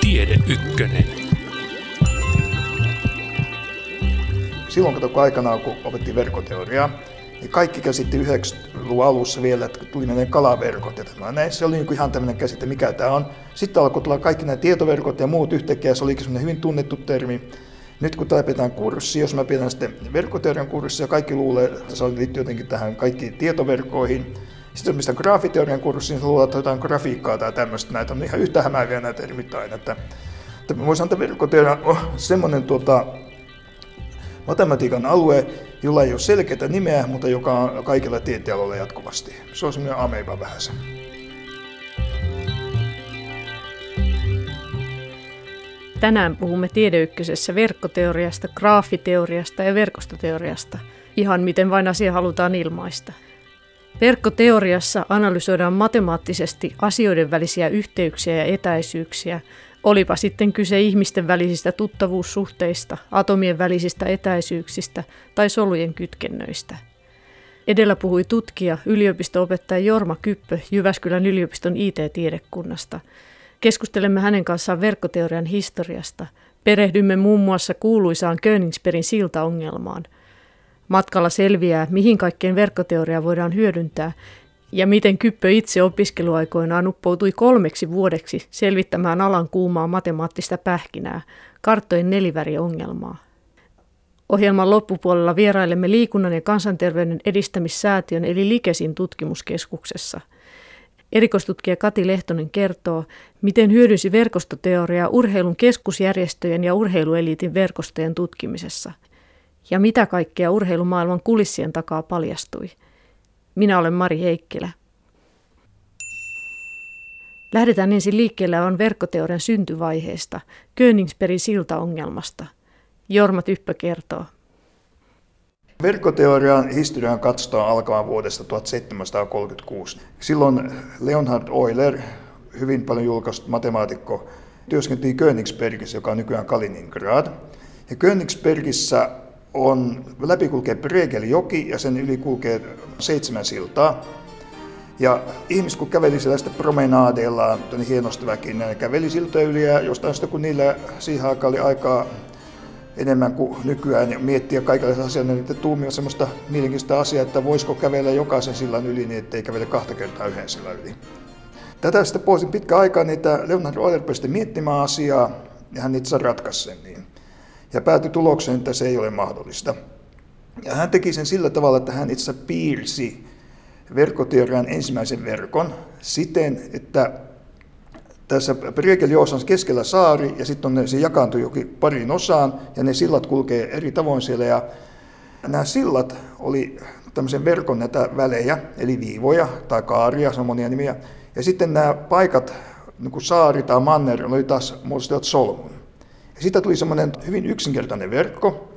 Tiede Ykkönen. Silloin kato aikanaan, kun opettiin verkkoteoriaa, niin kaikki käsitti 90-luvun alussa vielä, että tuli ne kalaverkot ja tämmöinen. Se oli niin ihan tämmöinen käsite, mikä tämä on. Sitten alkoi tulla kaikki nämä tietoverkot ja muut yhtäkkiä, se olikin semmoinen hyvin tunnettu termi. Nyt kun tämä pidetään kurssi, jos mä pidän sitten verkkoteorian kurssia, kaikki luulee, että se liittyy jotenkin tähän kaikkiin tietoverkkoihin. Sitten mistä graafiteorian kurssi, niin luulee, että jotain grafiikkaa tai tämmöistä. Näitä on ihan yhtä hämääviä näitä termit aina. Että, että voisi että verkkoteoria on semmoinen tuota, matematiikan alue, jolla ei ole selkeää nimeä, mutta joka on kaikilla tieteenaloilla jatkuvasti. Se on semmoinen ameiba vähän se. Tänään puhumme Tiedeykkösessä verkkoteoriasta, graafiteoriasta ja verkostoteoriasta, ihan miten vain asia halutaan ilmaista. Verkkoteoriassa analysoidaan matemaattisesti asioiden välisiä yhteyksiä ja etäisyyksiä, olipa sitten kyse ihmisten välisistä tuttavuussuhteista, atomien välisistä etäisyyksistä tai solujen kytkennöistä. Edellä puhui tutkija, yliopisto-opettaja Jorma Kyppö Jyväskylän yliopiston IT-tiedekunnasta – Keskustelemme hänen kanssaan verkkoteorian historiasta. Perehdymme muun muassa kuuluisaan Königsbergin siltaongelmaan. Matkalla selviää, mihin kaikkeen verkkoteoriaa voidaan hyödyntää ja miten Kyppö itse opiskeluaikoinaan uppoutui kolmeksi vuodeksi selvittämään alan kuumaa matemaattista pähkinää, karttojen neliväriongelmaa. Ohjelman loppupuolella vierailemme liikunnan ja kansanterveyden edistämissäätiön eli Likesin tutkimuskeskuksessa – Erikoistutkija Kati Lehtonen kertoo, miten hyödynsi verkostoteoriaa urheilun keskusjärjestöjen ja urheilueliitin verkostojen tutkimisessa. Ja mitä kaikkea urheilumaailman kulissien takaa paljastui. Minä olen Mari Heikkilä. Lähdetään ensin liikkeelle on verkkoteorian syntyvaiheesta, Königsbergin siltaongelmasta. Jorma Typpö kertoo. Verkkoteorian historian katsotaan alkamaan vuodesta 1736. Silloin Leonhard Euler, hyvin paljon julkaistu matemaatikko, työskenteli Königsbergissä, joka on nykyään Kaliningrad. Ja Königsbergissä on, läpi kulkee Bregel-joki ja sen yli kulkee seitsemän siltaa. Ja ihmiset kun käveli siellä sitten promenaadeillaan, hienosti väkin, ne käveli siltoja yli ja jostain sitten kun niillä siihen aikaan oli aikaa enemmän kuin nykyään ja miettiä kaikenlaisia asioita, niin tuumia semmoista mielenkiintoista asiaa, että voisiko kävellä jokaisen sillan yli niin, ettei kävele kahta kertaa yhden sillan yli. Tätä sitten poisin pitkä aikaa, niitä Leonard Euler pystyi miettimään asiaa ja hän itse ratkaisi sen niin. Ja päätyi tulokseen, että se ei ole mahdollista. Ja hän teki sen sillä tavalla, että hän itse piirsi verkkoteorian ensimmäisen verkon siten, että tässä Priekeljoos on keskellä saari ja sitten se jakaantui jokin pariin osaan ja ne sillat kulkee eri tavoin siellä ja nämä sillat oli tämmöisen verkon näitä välejä, eli viivoja tai kaaria, se on monia nimiä. Ja sitten nämä paikat, niin kuin saari tai manner, oli taas muodostivat solmun. Siitä tuli semmoinen hyvin yksinkertainen verkko.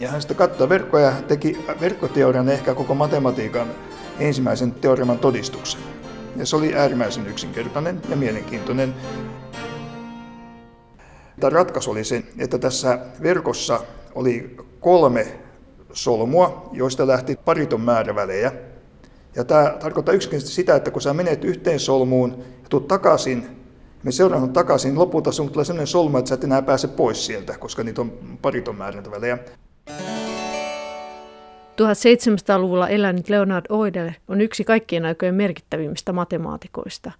Ja hän sitten katsoi verkkoja ja teki verkkoteorian ehkä koko matematiikan ensimmäisen teoreman todistuksen. Ja se oli äärimmäisen yksinkertainen ja mielenkiintoinen. Tämä ratkaisu oli se, että tässä verkossa oli kolme solmua, joista lähti pariton määrä välejä. Ja tämä tarkoittaa yksinkertaisesti sitä, että kun sä menet yhteen solmuun ja tulet takaisin, me seuraavan takaisin, lopulta sun tulee sellainen solmu, että sä et enää pääse pois sieltä, koska niitä on pariton määrä välejä. 1700-luvulla elänyt Leonard Euler on yksi kaikkien aikojen merkittävimmistä matemaatikoista.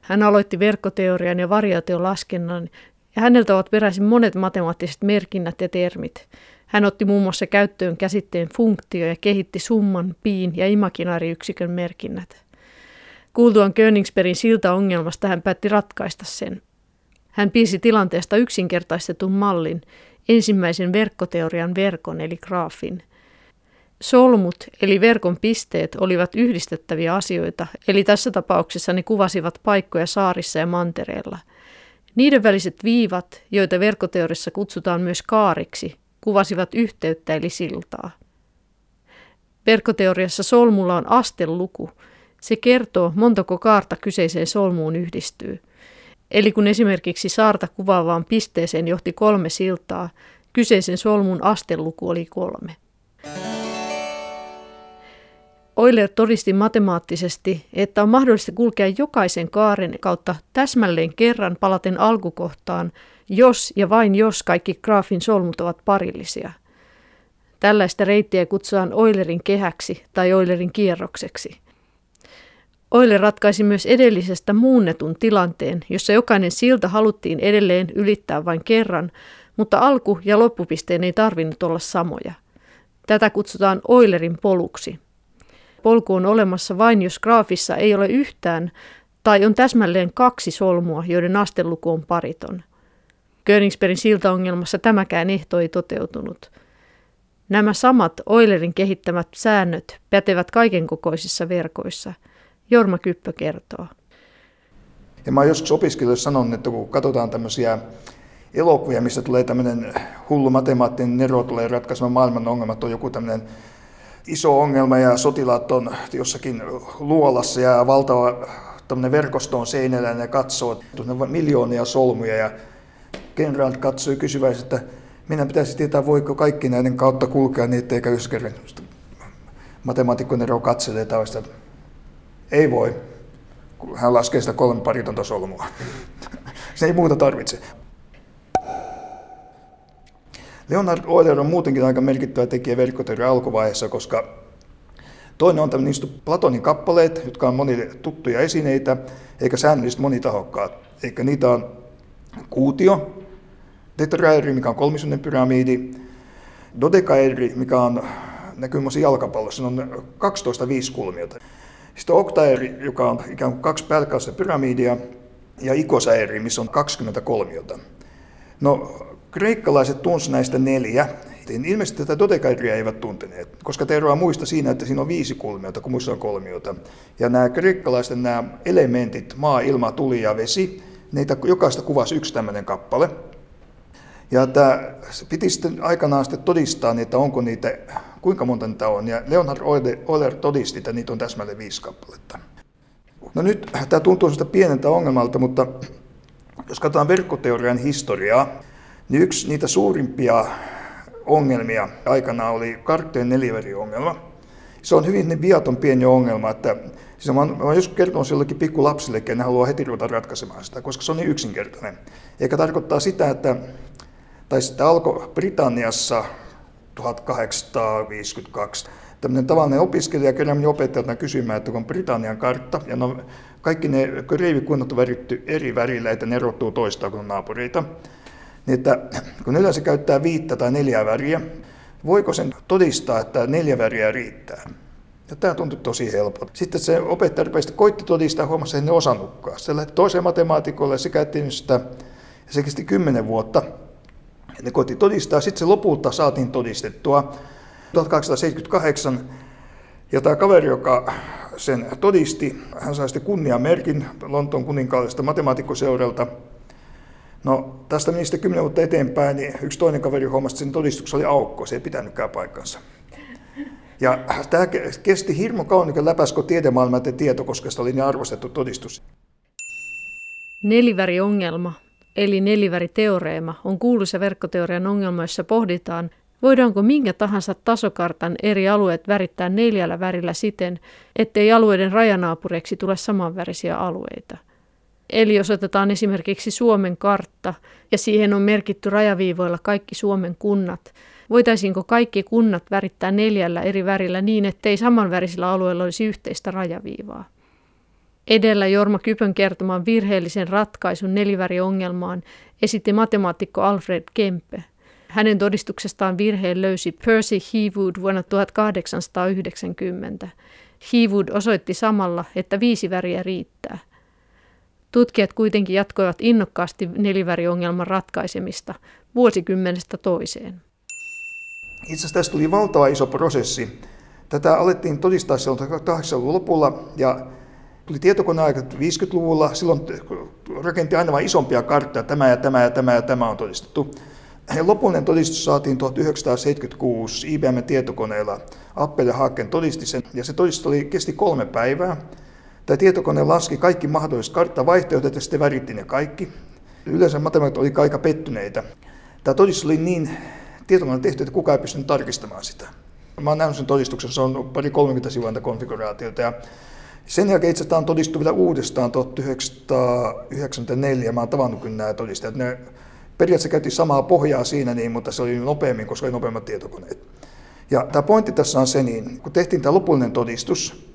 Hän aloitti verkkoteorian ja variaatiolaskennan ja häneltä ovat peräisin monet matemaattiset merkinnät ja termit. Hän otti muun muassa käyttöön käsitteen funktio ja kehitti summan, piin ja imaginaariyksikön merkinnät. Kuultuaan Königsbergin siltaongelmasta hän päätti ratkaista sen. Hän piisi tilanteesta yksinkertaistetun mallin, ensimmäisen verkkoteorian verkon eli graafin. Solmut eli verkon pisteet olivat yhdistettäviä asioita, eli tässä tapauksessa ne kuvasivat paikkoja saarissa ja mantereella. Niiden väliset viivat, joita verkkoteorissa kutsutaan myös kaariksi, kuvasivat yhteyttä eli siltaa. Verkkoteoriassa solmulla on asteluku. Se kertoo, montako kaarta kyseiseen solmuun yhdistyy. Eli kun esimerkiksi saarta kuvaavaan pisteeseen johti kolme siltaa, kyseisen solmun asteluku oli kolme. Euler todisti matemaattisesti, että on mahdollista kulkea jokaisen kaaren kautta täsmälleen kerran palaten alkukohtaan, jos ja vain jos kaikki graafin solmut ovat parillisia. Tällaista reittiä kutsutaan Eulerin kehäksi tai Eulerin kierrokseksi. Euler ratkaisi myös edellisestä muunnetun tilanteen, jossa jokainen silta haluttiin edelleen ylittää vain kerran, mutta alku- ja loppupisteen ei tarvinnut olla samoja. Tätä kutsutaan Eulerin poluksi. Polku on olemassa vain, jos graafissa ei ole yhtään tai on täsmälleen kaksi solmua, joiden asteluku on pariton. Königsbergin siltaongelmassa tämäkään ehto ei toteutunut. Nämä samat Eulerin kehittämät säännöt pätevät kaikenkokoisissa verkoissa. Jorma Kyppö kertoo. Ja mä oon joskus opiskelijoille sanonut, että kun katsotaan tämmöisiä elokuvia, missä tulee tämmöinen hullu matemaattinen nero tulee ratkaisemaan maailman ongelmat, on joku tämmöinen iso ongelma ja sotilaat on jossakin luolassa ja valtava tämmöinen verkosto on seinällä ja ne katsoo miljoonia solmuja ja kenraal katsoi kysyväisesti, että minä pitäisi tietää, voiko kaikki näiden kautta kulkea niin, ettei käy kerran. Matemaatikko Nero katselee että ei voi. Hän laskee sitä kolme paritonta solmua. Se ei muuta tarvitse. Leonard Euler on muutenkin aika merkittävä tekijä verkkoteorian alkuvaiheessa, koska toinen on tämmöinen Platonin kappaleet, jotka on monille tuttuja esineitä, eikä säännöllisesti monitahokkaat. Eikä niitä on kuutio, tetraedri, mikä on kolmisuuden pyramidi, dodekaedri, mikä on, näkyy jalkapallossa, on 12 viisikulmiota. Sitten on oktaedri, joka on ikään kuin kaksi päällekkäistä pyramidia, ja ikosaedri, missä on 20 kolmiota. No, kreikkalaiset tunsivat näistä neljä. Ilmeisesti tätä dodekaedria eivät tunteneet, koska te eroaa muista siinä, että siinä on viisi kulmiota, kun muissa on kolmiota. Ja nämä kreikkalaisten nämä elementit, maa, ilma, tuli ja vesi, niitä jokaista kuvasi yksi tämmöinen kappale. Ja tämä, piti sitten aikanaan sitten todistaa, että onko niitä, kuinka monta niitä on. Ja Leonhard Euler todisti, että niitä on täsmälleen viisi kappaletta. No nyt tämä tuntuu sitä pieneltä ongelmalta, mutta jos katsotaan verkkoteorian historiaa, niin yksi niitä suurimpia ongelmia aikana oli karttojen neliväriongelma. Se on hyvin niin viaton pieni ongelma, että siis mä, oon, mä joskus kertonut jollekin pikku lapsille, että ne haluaa heti ruveta ratkaisemaan sitä, koska se on niin yksinkertainen. Eikä tarkoittaa sitä, että tai sitten alkoi Britanniassa 1852. Tämmöinen tavallinen opiskelija kerran opettajalta kysymään, että on Britannian kartta, ja no, kaikki ne kreivikunnat on väritty eri värillä, että ne erottuu toista kuin naapureita, niin että kun yleensä käyttää viittä tai neljää väriä, voiko sen todistaa, että neljä väriä riittää? Ja tämä tuntui tosi helpolta. Sitten se opettaja rupesi, koitti todistaa, huomasi, että ne osannutkaan. Se lähti toiseen matemaatikolle, se käytti sitä, ja se kesti kymmenen vuotta. Ne koitti todistaa, sitten se lopulta saatiin todistettua 1878. Ja tämä kaveri, joka sen todisti, hän sai sitten kunniamerkin Lontoon kuninkaallisesta matemaatikkoseuralta. No tästä meni sitten kymmenen vuotta eteenpäin, niin yksi toinen kaveri huomasi, että sen todistuksessa oli aukko, se ei pitänytkään paikkansa. Ja tämä kesti hirmu kauan, kun läpäisikö tiedemaailman tieto, koska se oli niin arvostettu todistus. Neliväriongelma eli neliväriteoreema, on kuuluisa verkkoteorian ongelma, jossa pohditaan, voidaanko minkä tahansa tasokartan eri alueet värittää neljällä värillä siten, ettei alueiden rajanaapureiksi tule samanvärisiä alueita. Eli jos otetaan esimerkiksi Suomen kartta ja siihen on merkitty rajaviivoilla kaikki Suomen kunnat, voitaisiinko kaikki kunnat värittää neljällä eri värillä niin, ettei samanvärisillä alueilla olisi yhteistä rajaviivaa? Edellä Jorma Kypön kertoman virheellisen ratkaisun neliväriongelmaan esitti matemaatikko Alfred Kempe. Hänen todistuksestaan virheen löysi Percy Heawood vuonna 1890. Heawood osoitti samalla, että viisi väriä riittää. Tutkijat kuitenkin jatkoivat innokkaasti neliväriongelman ratkaisemista vuosikymmenestä toiseen. Itse asiassa tästä tuli valtava iso prosessi. Tätä alettiin todistaa silloin 80-luvun lopulla ja tuli tietokoneaika 50-luvulla, silloin rakenti aina vain isompia karttoja, tämä ja tämä ja tämä ja tämä on todistettu. Ja lopullinen todistus saatiin 1976 IBM tietokoneella. Apple Haken todisti sen, ja se todistus oli, kesti kolme päivää. Tämä tietokone laski kaikki mahdolliset karttavaihtoehdot, ja sitten väritti ne kaikki. Yleensä matemaatikot oli aika pettyneitä. Tämä todistus oli niin tietokone tehty, että kukaan ei pystynyt tarkistamaan sitä. Mä oon nähnyt sen todistuksen, se on pari 30 sivua konfiguraatiota. Ja sen jälkeen itse asiassa on todistu vielä uudestaan 1994. Mä oon tavannut kyllä nämä todistajat. Ne periaatteessa käytiin samaa pohjaa siinä, niin, mutta se oli nopeammin, koska oli nopeammat tietokoneet. Ja tämä pointti tässä on se, niin kun tehtiin tämä lopullinen todistus,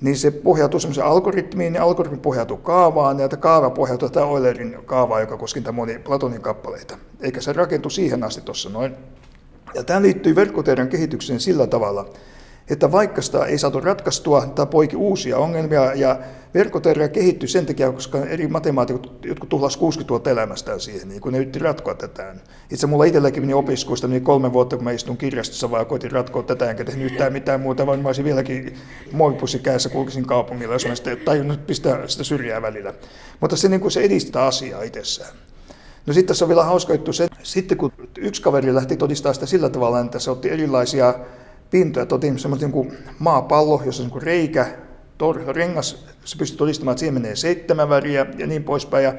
niin se pohjautuu semmoiseen algoritmiin, ja algoritmi pohjautuu kaavaan, ja tämä kaava pohjautuu tätä Eulerin kaavaa, joka koski moni Platonin kappaleita. Eikä se rakentu siihen asti tuossa noin. Ja tämä liittyy verkkoteorian kehitykseen sillä tavalla, että vaikka sitä ei saatu ratkaistua, tämä poiki uusia ongelmia ja verkkoteoria kehittyi sen takia, koska eri matemaatikot, jotkut tuhlasivat 60 vuotta elämästään siihen, niin kun ne yritti ratkoa tätä. Itse mulla itselläkin meni opiskuista niin kolme vuotta, kun mä istun kirjastossa, vaan koitin ratkoa tätä, enkä tehnyt yhtään mitään muuta, vaan mä olisin vieläkin muovipussi kädessä kulkisin kaupungilla, jos mä sitten tajunnut pistää sitä syrjää välillä. Mutta se, niin se edistää asiaa itsessään. No sitten tässä on vielä hauska juttu se, sitten kun yksi kaveri lähti todistaa sitä sillä tavalla, että se otti erilaisia pintoja, otin semmoinen niin maapallo, jossa on niin reikä, tor, rengas, se pystyi todistamaan, että siihen menee seitsemän väriä ja niin poispäin. Ja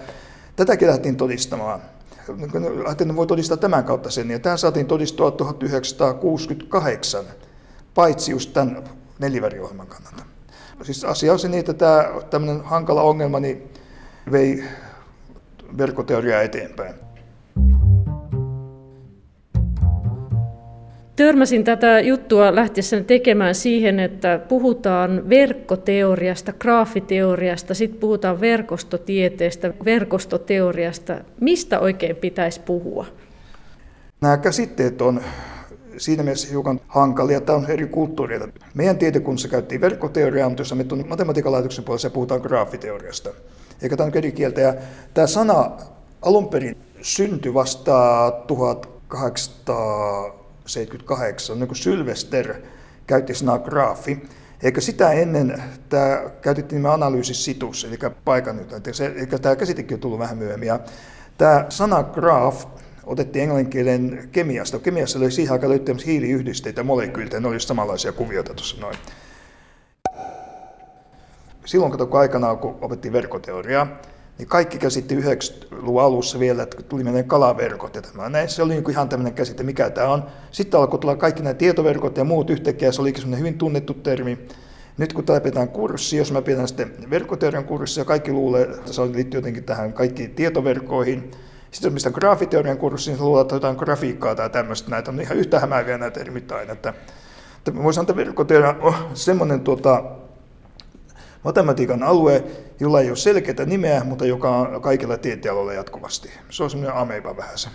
tätäkin lähdettiin todistamaan. Ajattelin, että voi todistaa tämän kautta sen, ja tämä saatiin todistua 1968, paitsi just tämän neliväriohjelman kannalta. Siis asia on se niin, että tämä tämmöinen hankala ongelma niin vei verkkoteoriaa eteenpäin. Törmäsin tätä juttua lähtiessäni tekemään siihen, että puhutaan verkkoteoriasta, graafiteoriasta, sitten puhutaan verkostotieteestä, verkostoteoriasta. Mistä oikein pitäisi puhua? Nämä käsitteet on siinä mielessä hiukan hankalia. Tämä on eri kulttuureita. Meidän tietokunnassa käyttiin verkkoteoriaa, mutta jos me tuonne matematiikan laitoksen puolella, puhutaan graafiteoriasta. Eikä tämä on eri kieltä. Ja tämä sana alun perin syntyi vasta 1800 78, niin kuin Sylvester käytti sanaa graafi, eikä sitä ennen tämä käytettiin nimen analyysisitus, eli paikan nyt, eli tämä käsitekin on tullut vähän myöhemmin. Ja tämä sana graph otettiin englanninkielen kemiasta. Kemiassa oli siihen aikaan löytyy hiiliyhdisteitä molekyylitä, ne olivat samanlaisia kuvioita tuossa noin. Silloin kun aikanaan, kun opettiin verkkoteoriaa, niin kaikki käsitti 90-luvun alussa vielä, että tuli meidän kalaverkot ja tämä. Näin, se oli niin ihan tämmöinen käsite, mikä tämä on. Sitten alkoi tulla kaikki nämä tietoverkot ja muut yhtäkkiä, se olikin semmoinen hyvin tunnettu termi. Nyt kun tämä pidetään kurssi, jos mä pidän sitten verkkoteorian kurssia, kaikki luulee, että se liittyy jotenkin tähän kaikkiin tietoverkkoihin. Sitten jos mistä graafiteorian kurssi, niin luulee, että jotain grafiikkaa tai tämmöistä. Näitä on ihan yhtä hämääviä näitä termit aina. Että, että voisi että verkkoteoria on semmoinen tuota, matematiikan alue, jolla ei ole selkeää nimeä, mutta joka on kaikilla tieteenaloilla jatkuvasti. Se on semmoinen ameiba vähän se.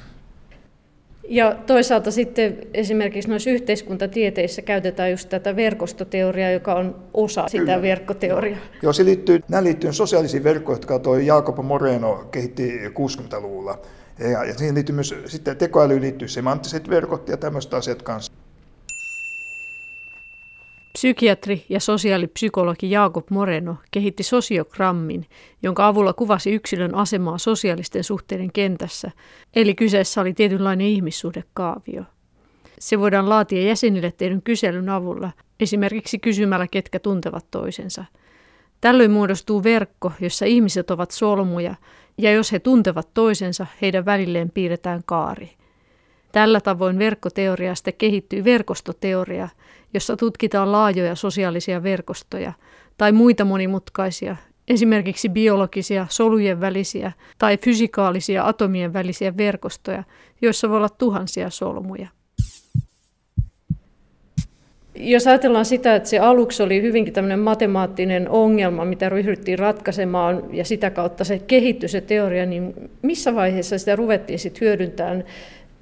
Ja toisaalta sitten esimerkiksi noissa yhteiskuntatieteissä käytetään just tätä verkostoteoriaa, joka on osa sitä Kyllä. verkkoteoriaa. Joo, se liittyy, nämä liittyy sosiaalisiin verkkoihin, jotka toi Jacob Moreno kehitti 60-luvulla. Ja, ja siihen liittyy myös, sitten tekoälyyn liittyy semanttiset verkot ja tämmöiset asiat kanssa. Psykiatri ja sosiaalipsykologi Jaakob Moreno kehitti sosiogrammin, jonka avulla kuvasi yksilön asemaa sosiaalisten suhteiden kentässä, eli kyseessä oli tietynlainen ihmissuhdekaavio. Se voidaan laatia jäsenille tehdyn kyselyn avulla, esimerkiksi kysymällä, ketkä tuntevat toisensa. Tällöin muodostuu verkko, jossa ihmiset ovat solmuja, ja jos he tuntevat toisensa, heidän välilleen piirretään kaari. Tällä tavoin verkkoteoriasta kehittyy verkostoteoria, jossa tutkitaan laajoja sosiaalisia verkostoja tai muita monimutkaisia, esimerkiksi biologisia, solujen välisiä tai fysikaalisia atomien välisiä verkostoja, joissa voi olla tuhansia solmuja. Jos ajatellaan sitä, että se aluksi oli hyvinkin tämmöinen matemaattinen ongelma, mitä ryhdyttiin ratkaisemaan ja sitä kautta se kehittyi se teoria, niin missä vaiheessa sitä ruvettiin sitten hyödyntämään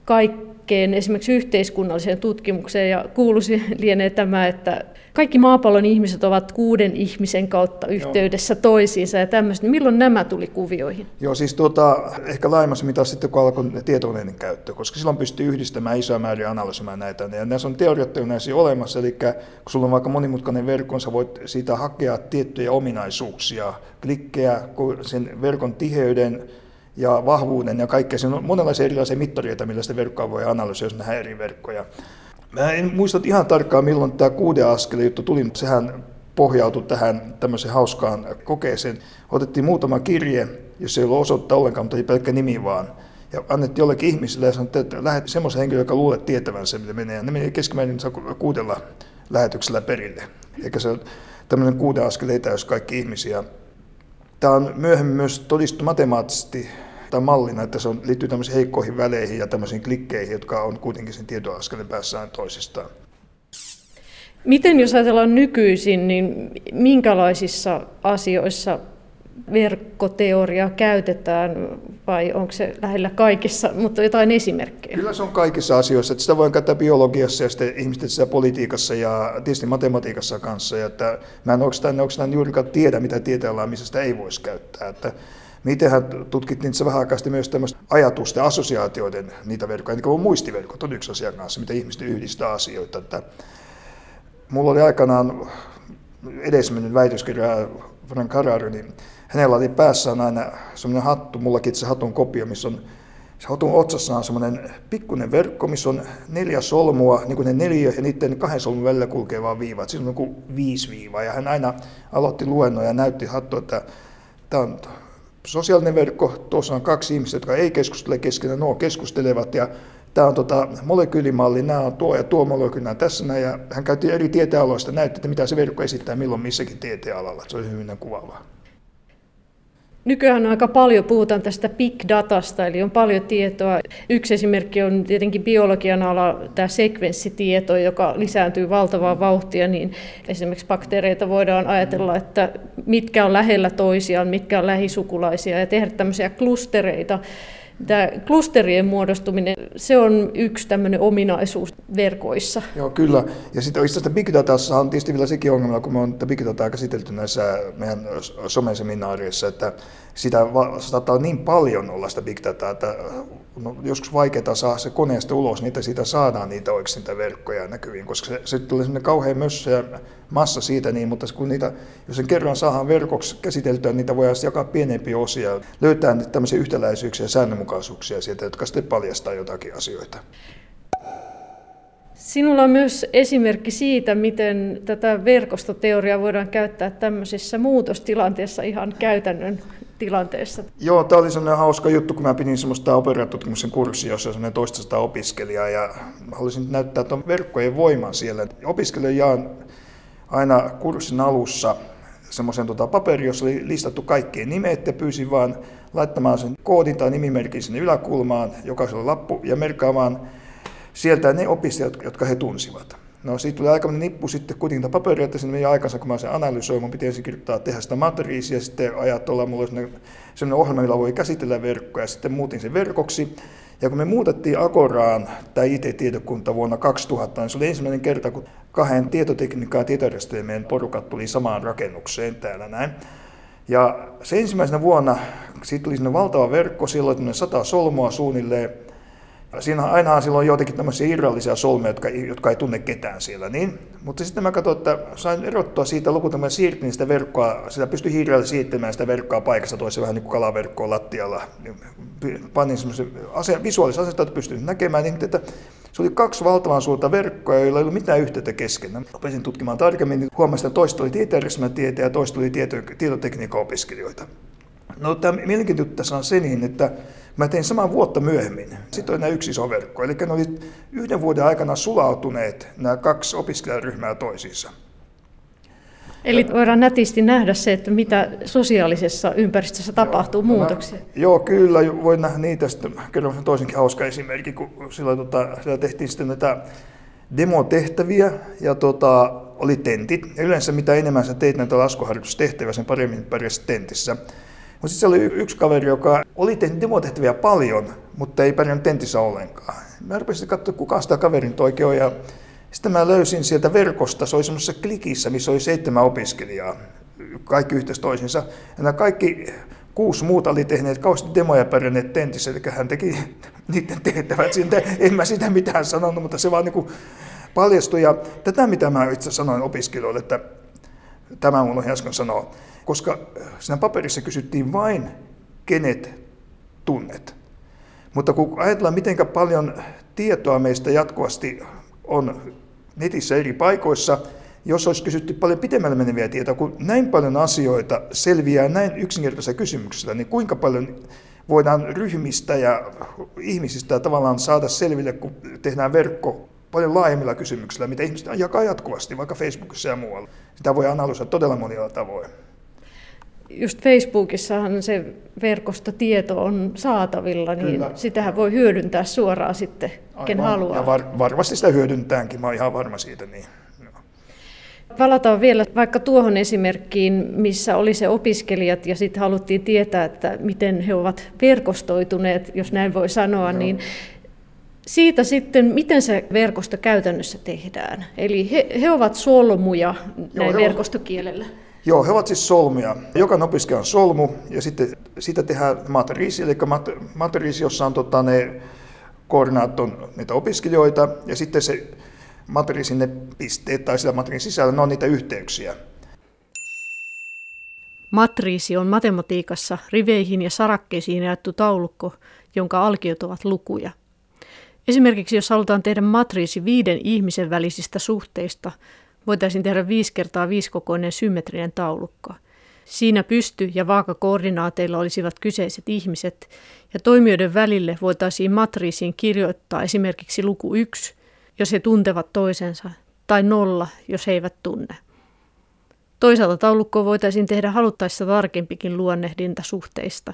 kaikkeen esimerkiksi yhteiskunnalliseen tutkimukseen ja kuuluisi lienee tämä, että kaikki maapallon ihmiset ovat kuuden ihmisen kautta yhteydessä Joo. toisiinsa ja tämmöistä. Niin milloin nämä tuli kuvioihin? Joo, siis tuota, ehkä laajemmassa mitassa sitten kun alkoi tietokoneiden käyttö, koska silloin pystyy yhdistämään isoja määriä analysoimaan näitä. Ja näissä on teoriat näissä olemassa, eli kun sulla on vaikka monimutkainen verkko, niin sä voit siitä hakea tiettyjä ominaisuuksia, klikkejä, sen verkon tiheyden, ja vahvuuden ja kaikkea. Siinä on monenlaisia erilaisia mittareita, millä sitä verkkoa voi analysoida, jos nähdään eri verkkoja. Mä en muista ihan tarkkaan, milloin tämä kuuden askeleen juttu tuli, mutta sehän pohjautui tähän tämmöiseen hauskaan kokeeseen. Otettiin muutama kirje, jos ei ollut osoittaa ollenkaan, mutta ei pelkkä nimi vaan. ja annettiin jollekin ihmisille ja sanottiin, että lähdet semmoisen henkilön, joka luulee tietävänsä, mitä menee. Ja ne meni keskimäärin kuudella lähetyksellä perille. Eikä se tämmöinen kuuden askel etäys kaikki ihmisiä. Tämä on myöhemmin myös todistettu matemaattisesti tai mallina, että se on, liittyy tämmöisiin heikkoihin väleihin ja tämmöisiin klikkeihin, jotka on kuitenkin sen tietoaskelin päässään toisistaan. Miten jos ajatellaan nykyisin, niin minkälaisissa asioissa verkkoteoriaa käytetään vai onko se lähellä kaikissa, mutta jotain esimerkkejä? Kyllä se on kaikissa asioissa. Että sitä voi käyttää biologiassa ja sitten ihmisten politiikassa ja tietysti matematiikassa kanssa. Ja että mä en oikeastaan, oikeastaan juurikaan tiedä, mitä tieteellään, missä sitä ei voisi käyttää. Että Mitenhän tutkittiin se vähän aikaa myös tämmöistä ajatusten, assosiaatioiden niitä verkkoja, niin kuin muistiverkot on yksi asia kanssa, miten ihmiset yhdistää asioita. Että mulla oli aikanaan edesmennyt väitöskirja Frank Harari, niin hänellä oli päässään aina semmoinen hattu, mullakin se hatun kopio, missä on se hatun otsassa on semmoinen pikkuinen verkko, missä on neljä solmua, niin kuin ne neljä, ja niiden kahden solmun välillä kulkee vaan viivat. Siinä on kuin viisi viivaa, ja hän aina aloitti luennon ja näytti hattu, että tämä on sosiaalinen verkko, tuossa on kaksi ihmistä, jotka ei keskustele keskenään, nuo keskustelevat, ja tämä on tota, molekyylimalli, nämä on tuo ja tuo molekyyli, tässä näin, ja hän käytti eri tieteenaloista, näytti, että mitä se verkko esittää milloin missäkin tieteenalalla, se oli hyvin kuvaavaa. Nykyään aika paljon puhutaan tästä big datasta, eli on paljon tietoa. Yksi esimerkki on tietenkin biologian ala, tämä sekvenssitieto, joka lisääntyy valtavaa vauhtia, niin esimerkiksi bakteereita voidaan ajatella, että mitkä on lähellä toisiaan, mitkä on lähisukulaisia, ja tehdä tämmöisiä klustereita, Tämä klusterien muodostuminen, se on yksi tämmöinen ominaisuus verkoissa. Joo, kyllä. Ja sitten itse asiassa Big Datassa on tietysti vielä sekin ongelma, kun me on Big Dataa käsitelty näissä meidän someseminaareissa, että sitä saattaa niin paljon olla sitä Big Dataa, että no, joskus vaikeaa saa se koneesta ulos, niitä siitä saadaan niitä oikeasti niitä verkkoja näkyviin, koska se, se tulee sellainen kauhean mössö ja massa siitä, niin, mutta kun niitä, jos sen kerran saadaan verkoksi käsiteltyä, niitä voidaan jakaa pienempiä osia, löytää tämmöisiä yhtäläisyyksiä ja säännönmukaisuuksia sieltä, jotka sitten paljastaa jotakin asioita. Sinulla on myös esimerkki siitä, miten tätä verkostoteoriaa voidaan käyttää tämmöisissä muutostilanteissa ihan käytännön tilanteessa. Joo, tämä oli sellainen hauska juttu, kun mä pidin semmoista operatutkimuksen kurssia, jossa on sellainen toista opiskelijaa, ja haluaisin näyttää tuon verkkojen voiman siellä. Opiskelijoille jaan aina kurssin alussa semmoisen tota, paperi, jossa oli listattu kaikkien nimet, ja pyysin vaan laittamaan sen koodin tai nimimerkin sinne yläkulmaan, jokaisella lappu, ja merkkaamaan sieltä ne opiskelijat, jotka he tunsivat. No siitä tuli aika nippu sitten kuitenkin paperia, että sinne meni aikansa, kun mä sen analysoin, mun piti ensin kirjoittaa, tehdä sitä matriisia, ja sitten ajatella, mulla oli sellainen ohjelma, millä voi käsitellä verkkoja, ja sitten muutin sen verkoksi. Ja kun me muutettiin Agoraan, tai IT-tietokunta vuonna 2000, niin se oli ensimmäinen kerta, kun kahden tietotekniikkaa ja tietojärjestelmien porukat tuli samaan rakennukseen täällä näin. Ja se ensimmäisenä vuonna siitä tuli sinne valtava verkko, silloin sata solmua suunnilleen, Siinä aina silloin joitakin tämmöisiä irrallisia solmeja, jotka, jotka ei tunne ketään siellä. Niin? Mutta sitten mä katsoin, että sain erottua siitä lukuun, siirtin sitä verkkoa, sitä pystyi hiirellä siirtämään sitä verkkoa paikasta toiseen vähän niin kuin kalaverkkoa lattialla. Panin semmoisen ase- visuaalisen asentaa, että pystyin näkemään, niin että se oli kaksi valtavan suurta verkkoa, joilla ei ollut mitään yhteyttä keskenään. Opesin tutkimaan tarkemmin, niin huomasin, että toista oli tietojärjestelmätieteen ja toista oli tieto- tietotekniikan opiskelijoita. No tämä mielenkiintoista tässä on se niin, että Mä tein saman vuotta myöhemmin. Sitten oli nämä yksi iso verkko. Eli ne oli yhden vuoden aikana sulautuneet nämä kaksi opiskelijaryhmää toisiinsa. Eli voidaan nätisti nähdä se, että mitä sosiaalisessa ympäristössä tapahtuu, joo, muutoksia. Mä, joo, kyllä, voi nähdä niitä. Sitten kerron sen toisenkin hauska esimerkki, kun silloin tota, siellä tehtiin sitten näitä demotehtäviä ja tota, oli tentit. Ja yleensä mitä enemmän sä teit näitä laskuharjoitustehtäviä, sen paremmin pärjäsit tentissä. Mutta sitten oli yksi kaveri, joka oli tehnyt demotehtäviä paljon, mutta ei pärjännyt tentissä ollenkaan. Mä rupesin katsoa, kuka sitä kaverin oikein. Ja sitten mä löysin sieltä verkosta, se oli semmoisessa klikissä, missä oli seitsemän opiskelijaa, kaikki yhteys toisinsa. Ja nämä kaikki kuusi muuta oli tehneet kauheasti demoja pärjänneet tentissä, eli hän teki niiden tehtävät. Siitä, en mä sitä mitään sanonut, mutta se vaan niin paljastui. Ja tätä, mitä mä itse sanoin opiskelijoille, että tämä mun äsken sanoa, koska siinä paperissa kysyttiin vain, kenet tunnet. Mutta kun ajatellaan, miten paljon tietoa meistä jatkuvasti on netissä eri paikoissa, jos olisi kysytty paljon pitemmälle meneviä tietoa, kun näin paljon asioita selviää näin yksinkertaisella kysymyksellä, niin kuinka paljon voidaan ryhmistä ja ihmisistä tavallaan saada selville, kun tehdään verkko paljon laajemmilla kysymyksillä, mitä ihmiset jakaa jatkuvasti, vaikka Facebookissa ja muualla. Sitä voi analysoida todella monilla tavoin. Just Facebookissahan se verkostotieto on saatavilla, niin Kyllä. sitähän voi hyödyntää suoraan sitten, Aivan. ken haluaa. Ja var, varmasti sitä hyödyntäänkin, mä oon ihan varma siitä. Niin. Palataan vielä vaikka tuohon esimerkkiin, missä oli se opiskelijat ja sitten haluttiin tietää, että miten he ovat verkostoituneet, jos näin voi sanoa, Joo. niin siitä sitten, miten se verkosto käytännössä tehdään. Eli he, he ovat solmuja näin Joo, verkostokielellä. Joo, he ovat siis solmuja. Jokainen opiskelija on solmu ja sitten siitä tehdään matriisi, eli mat, matriisi, jossa on tota, ne koordinaat on niitä opiskelijoita ja sitten se matriisin ne pisteet tai sitä matriisin sisällä, ne on niitä yhteyksiä. Matriisi on matematiikassa riveihin ja sarakkeisiin jaettu taulukko, jonka alkiot ovat lukuja. Esimerkiksi jos halutaan tehdä matriisi viiden ihmisen välisistä suhteista, voitaisiin tehdä 5 kertaa 5 kokoinen symmetrinen taulukko. Siinä pysty- ja vaakakoordinaateilla olisivat kyseiset ihmiset, ja toimijoiden välille voitaisiin matriisiin kirjoittaa esimerkiksi luku 1, jos he tuntevat toisensa, tai nolla, jos he eivät tunne. Toisaalta taulukkoa voitaisiin tehdä haluttaessa tarkempikin luonnehdinta suhteista,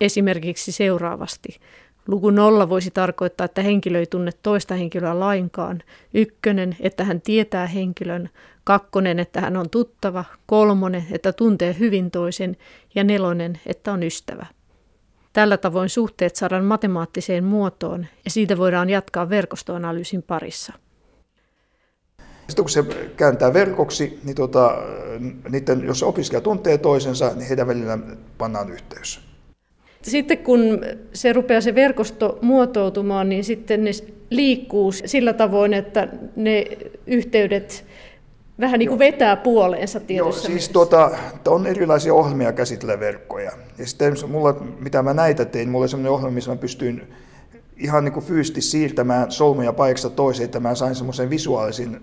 esimerkiksi seuraavasti. Luku nolla voisi tarkoittaa, että henkilö ei tunne toista henkilöä lainkaan. Ykkönen, että hän tietää henkilön. Kakkonen, että hän on tuttava. Kolmonen, että tuntee hyvin toisen. Ja nelonen, että on ystävä. Tällä tavoin suhteet saadaan matemaattiseen muotoon ja siitä voidaan jatkaa verkostoanalyysin parissa. Sitten kun se kääntää verkoksi, niin tota, niiden, jos opiskelija tuntee toisensa, niin heidän välillä pannaan yhteys. Sitten kun se rupeaa se verkosto muotoutumaan, niin sitten ne liikkuu sillä tavoin, että ne yhteydet vähän niin kuin vetää puoleensa tietyssä Joo, siis tuota, on erilaisia ohjelmia käsitellä verkkoja. Ja sitten mulla, mitä mä näitä tein, mulla oli sellainen ohjelma, missä mä pystyin ihan niin kuin fyysisesti siirtämään solmuja paikasta toiseen, että mä sain semmoisen visuaalisen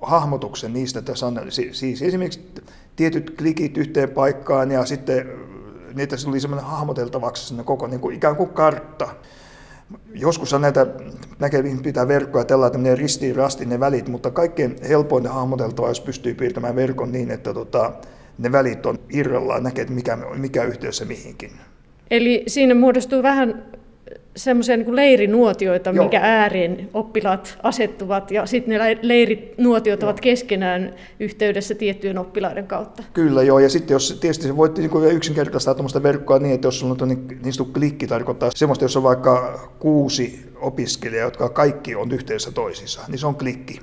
hahmotuksen niistä, että siis esimerkiksi tietyt klikit yhteen paikkaan ja sitten niitä tuli semmoinen hahmoteltavaksi sinne koko niin kuin ikään kuin kartta. Joskus näitä näkee, pitää verkkoja tällä, menee ristiin rastiin ne välit, mutta kaikkein helpoin hahmoteltava, jos pystyy piirtämään verkon niin, että tota, ne välit on irrallaan, näkee, että mikä, mikä yhteys se mihinkin. Eli siinä muodostuu vähän semmoisia niin leirinuotioita, Joo. minkä ääreen oppilaat asettuvat, ja sitten ne leirinuotiot joo. ovat keskenään yhteydessä tiettyjen oppilaiden kautta. Kyllä joo, ja sitten jos tietysti se voit niin yksinkertaistaa tuommoista verkkoa niin, että jos sulla on niin, niin sanottu klikki tarkoittaa semmoista, jos on vaikka kuusi opiskelijaa, jotka kaikki on yhteydessä toisissa, niin se on klikki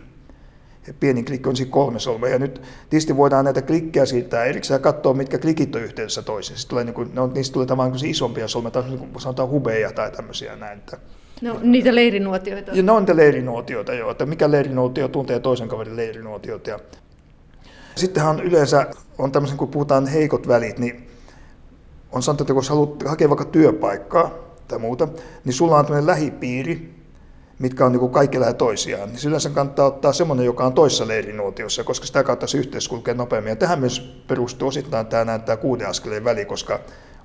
pieni klikki on siis kolme solmua. Ja nyt tietysti voidaan näitä klikkejä siirtää erikseen ja katsoa, mitkä klikit on yhteydessä toisiin. tulee niin kuin, ne on, niistä tulee tavallaan isompia solmeja, tai niin kuin sanotaan hubeja tai tämmöisiä näin. Että, No niitä leirinuotioita. Ja ne on niitä leirinuotioita, joo, että mikä leirinuotio tuntee toisen kaverin leirinuotiot. Ja sittenhän yleensä on tämmöisen, kun puhutaan heikot välit, niin on sanottu, että kun haluat hakea vaikka työpaikkaa tai muuta, niin sulla on tämmöinen lähipiiri, mitkä on niin kaikki lähellä toisiaan, niin yleensä kannattaa ottaa semmoinen, joka on toissa leirinuotiossa, koska sitä kautta se yhteys kulkee nopeammin. Ja tähän myös perustuu osittain tämä, näyttää kuuden askeleen väli, koska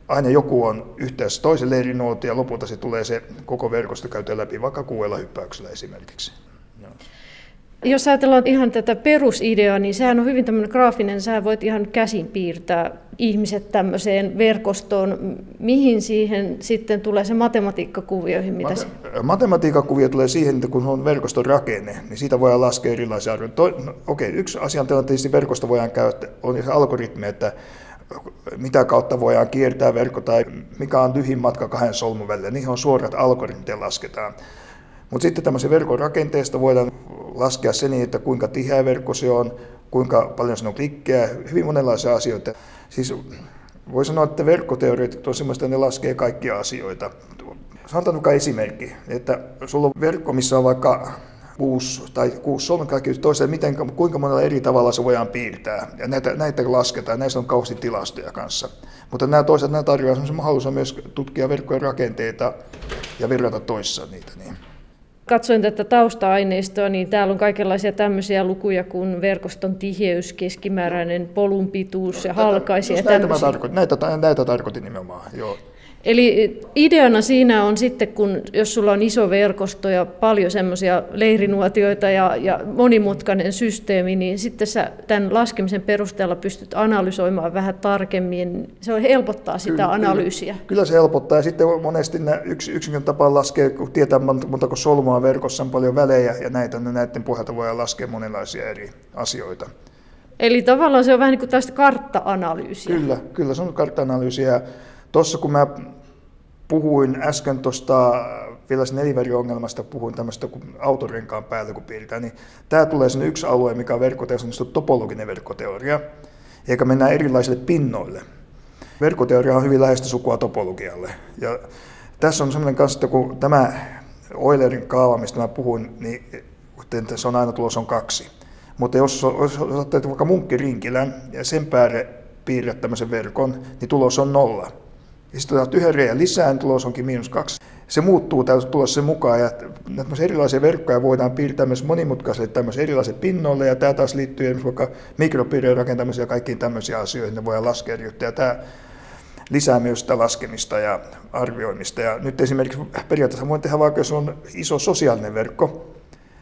aina joku on yhteydessä toisen leirinuotio ja lopulta se tulee se koko verkosto käytyä läpi vaikka kuudella hyppäyksellä esimerkiksi. Jos ajatellaan ihan tätä perusideaa, niin sehän on hyvin tämmöinen graafinen, sä voit ihan käsin piirtää ihmiset tämmöiseen verkostoon. Mihin siihen sitten tulee se matematiikkakuvioihin? Mitä Mate- matematiikkakuvio tulee siihen, että kun on verkoston rakenne, niin siitä voidaan laskea erilaisia arvoja. No, okei, okay, yksi asia on tietysti verkosto voidaan käyttää, on se algoritmi, että mitä kautta voidaan kiertää verkko tai mikä on lyhin matka kahden solmun välillä. Niihin on suorat algoritmit lasketaan. Mutta sitten tämmöisen verkon rakenteesta voidaan laskea se niin, että kuinka tiheä verkko se on, kuinka paljon siinä on klikkejä, hyvin monenlaisia asioita. Siis voi sanoa, että verkkoteoreetit on että ne laskee kaikkia asioita. Sanotaan vaikka esimerkki, että sulla on verkko, missä on vaikka kuusi tai kuusi solmikakki toiseen, miten, kuinka monella eri tavalla se voidaan piirtää. Ja näitä, näitä lasketaan, näistä on kauheasti tilastoja kanssa. Mutta nämä toisaalta nämä tarjoavat sellaisen mahdollisuuden myös tutkia verkkojen rakenteita ja verrata toissa niitä. Niin katsoin tätä tausta-aineistoa, niin täällä on kaikenlaisia tämmöisiä lukuja kuin verkoston tiheys, keskimääräinen polun pituus ja halkaisia. Näitä, tarkoitin, näitä, näitä tarkoitin nimenomaan, joo. Eli ideana siinä on sitten, kun jos sulla on iso verkosto ja paljon semmoisia leirinuotioita ja, ja monimutkainen systeemi, niin sitten sä tämän laskemisen perusteella pystyt analysoimaan vähän tarkemmin. Se helpottaa sitä kyllä, analyysiä. Kyllä, kyllä se helpottaa ja sitten monesti yksi, yksinkertainen tapa laskea, kun tietää montako solmua verkossa on paljon välejä ja näitä, niin näiden pohjalta voidaan laskea monenlaisia eri asioita. Eli tavallaan se on vähän niin kuin tästä kartta-analyysiä. Kyllä, kyllä se on kartta-analyysiä. Tuossa kun mä puhuin äsken tuosta vielä neliväriongelmasta, puhuin tämmöistä kuin autorenkaan päälle kun piirretään, niin tämä tulee sinne yksi alue, mikä on verkkoteoria, topologinen verkkoteoria, eikä mennään erilaisille pinnoille. Verkkoteoria on hyvin läheistä sukua topologialle. Ja tässä on semmoinen kanssa, että kun tämä Eulerin kaava, mistä mä puhuin, niin se on aina tulos on kaksi. Mutta jos, jos otat vaikka munkkirinkilän ja sen päälle piirrät tämmöisen verkon, niin tulos on nolla. Ja sitten otat yhden reijän lisää, niin tulos onkin miinus kaksi. Se muuttuu tulossa sen mukaan, ja näitä erilaisia verkkoja voidaan piirtää myös monimutkaisille tämmöisille erilaisille pinnoille, ja tämä taas liittyy esimerkiksi vaikka mikropiirien rakentamiseen ja kaikkiin tämmöisiin asioihin, ne voidaan laskea ja tämä lisää myös sitä laskemista ja arvioimista. Ja nyt esimerkiksi periaatteessa voin tehdä vaikka, jos on iso sosiaalinen verkko,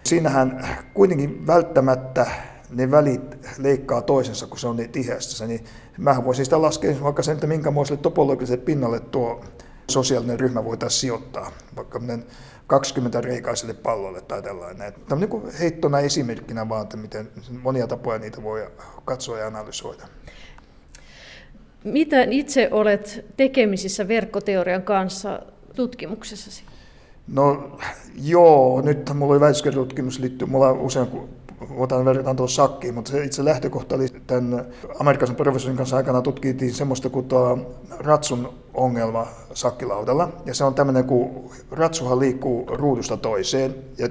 Siinähän kuitenkin välttämättä ne välit leikkaa toisensa, kun se on niin tiheästä. Niin mä voisin sitä laskea vaikka sen, että minkämoiselle topologiselle pinnalle tuo sosiaalinen ryhmä voitaisiin sijoittaa, vaikka 20 reikaiselle pallolle tai tällainen. Tämä on niin heittona esimerkkinä vaan, että miten monia tapoja niitä voi katsoa ja analysoida. Mitä itse olet tekemisissä verkkoteorian kanssa tutkimuksessasi? No joo, nyt mulla oli väitöskirjatutkimus liittyy, mulla on usein otan verrataan tuossa sakkiin, mutta se itse lähtökohta oli tämän amerikkalaisen professorin kanssa aikana tutkittiin semmoista kuin tuo ratsun ongelma sakkilaudalla. Ja se on tämmöinen, kun ratsuhan liikkuu ruudusta toiseen, ja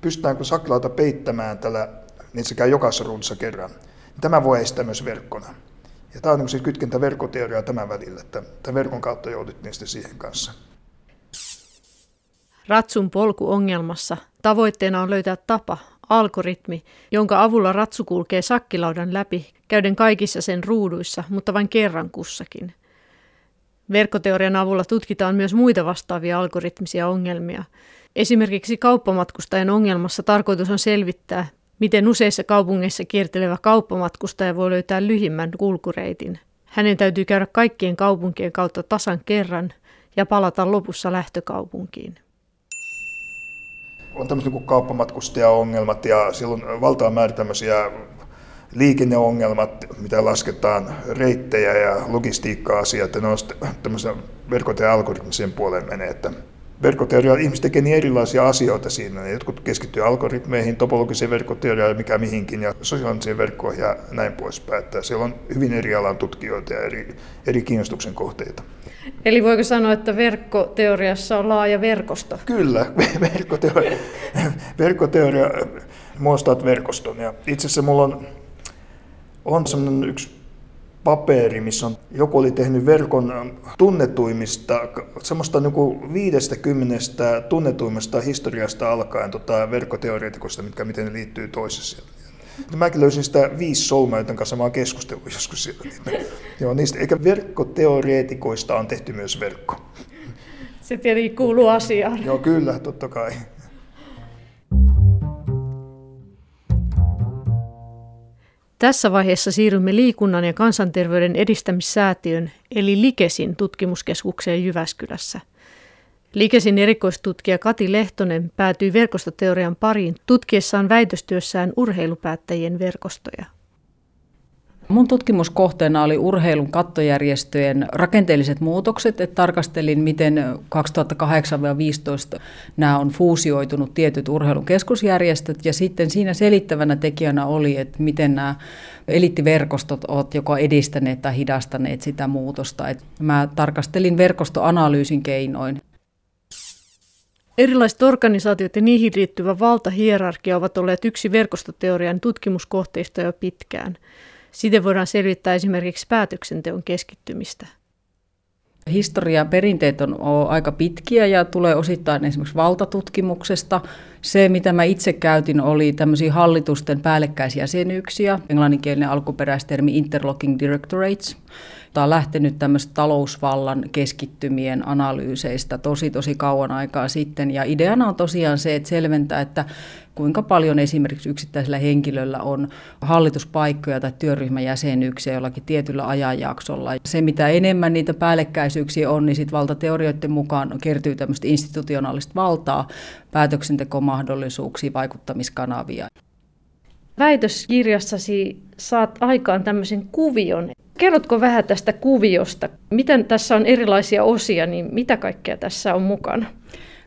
pystytäänkö sakkilauta peittämään tällä, niin se käy jokaisessa ruudussa kerran. Tämä voi estää myös verkkona. Ja tämä on niin kytkentä verkkoteoriaa tämän välillä, että tämän verkon kautta jouduttiin sitten siihen kanssa. Ratsun polkuongelmassa tavoitteena on löytää tapa, algoritmi, jonka avulla ratsu kulkee sakkilaudan läpi, käyden kaikissa sen ruuduissa, mutta vain kerran kussakin. Verkkoteorian avulla tutkitaan myös muita vastaavia algoritmisia ongelmia. Esimerkiksi kauppamatkustajan ongelmassa tarkoitus on selvittää, miten useissa kaupungeissa kiertelevä kauppamatkustaja voi löytää lyhimmän kulkureitin. Hänen täytyy käydä kaikkien kaupunkien kautta tasan kerran ja palata lopussa lähtökaupunkiin on tämmöiset niin kauppamatkustajaongelmat ja silloin valtava määrä tämmöisiä liikenneongelmat, mitä lasketaan, reittejä ja logistiikka-asiat, ja ne on tämmöisen verkkoteorian algoritmisen puoleen menee, että verkkoteoria, ihmiset tekee niin erilaisia asioita siinä. Jotkut keskittyy algoritmeihin, topologiseen verkkoteoriaan, mikä mihinkin, ja sosiaalisiin verkkoihin ja näin poispäin. Että siellä on hyvin eri alan tutkijoita ja eri, eri kiinnostuksen kohteita. Eli voiko sanoa, että verkkoteoriassa on laaja verkosto? Kyllä, verkkoteoria, verkkoteoria muodostaa verkoston. Ja itse asiassa mulla on, on sellainen yksi paperi, missä on, joku oli tehnyt verkon tunnetuimmista, semmoista niin 50 tunnetuimmista historiasta alkaen tota, verkkoteoreetikosta, mitkä miten ne liittyy toisessa. Mäkin löysin sitä viisi solmaa, joiden kanssa mä oon keskustellut joskus siellä. Joo, niistä, eikä verkkoteoreetikoista on tehty myös verkko. Se tietenkin kuuluu asiaan. Joo, kyllä, totta kai. Tässä vaiheessa siirrymme liikunnan ja kansanterveyden edistämissäätiön eli Likesin tutkimuskeskukseen Jyväskylässä. Likesin erikoistutkija Kati Lehtonen päätyi verkostoteorian pariin tutkiessaan väitöstyössään urheilupäättäjien verkostoja. Mun tutkimuskohteena oli urheilun kattojärjestöjen rakenteelliset muutokset, että tarkastelin, miten 2008-2015 nämä on fuusioitunut tietyt urheilun keskusjärjestöt, ja sitten siinä selittävänä tekijänä oli, että miten nämä elittiverkostot ovat joko edistäneet tai hidastaneet sitä muutosta. Et mä tarkastelin verkostoanalyysin keinoin. Erilaiset organisaatiot ja niihin liittyvä valtahierarkia ovat olleet yksi verkostoteorian tutkimuskohteista jo pitkään – Siten voidaan selvittää esimerkiksi päätöksenteon keskittymistä. Historia perinteet on aika pitkiä ja tulee osittain esimerkiksi valtatutkimuksesta. Se, mitä mä itse käytin, oli tämmöisiä hallitusten päällekkäisiä jäsenyyksiä, englanninkielinen alkuperäistermi interlocking directorates. Tämä on lähtenyt tämmöistä talousvallan keskittymien analyyseistä tosi tosi kauan aikaa sitten. Ja ideana on tosiaan se, että selventää, että kuinka paljon esimerkiksi yksittäisellä henkilöllä on hallituspaikkoja tai työryhmän jäsenyyksiä jollakin tietyllä ajanjaksolla. Se, mitä enemmän niitä päällekkäisyyksiä on, niin sitten valtateorioiden mukaan kertyy tämmöistä institutionaalista valtaa, päätöksentekomahdollisuuksia, vaikuttamiskanavia. Väitöskirjassasi saat aikaan tämmöisen kuvion. Kerrotko vähän tästä kuviosta? Miten tässä on erilaisia osia, niin mitä kaikkea tässä on mukana?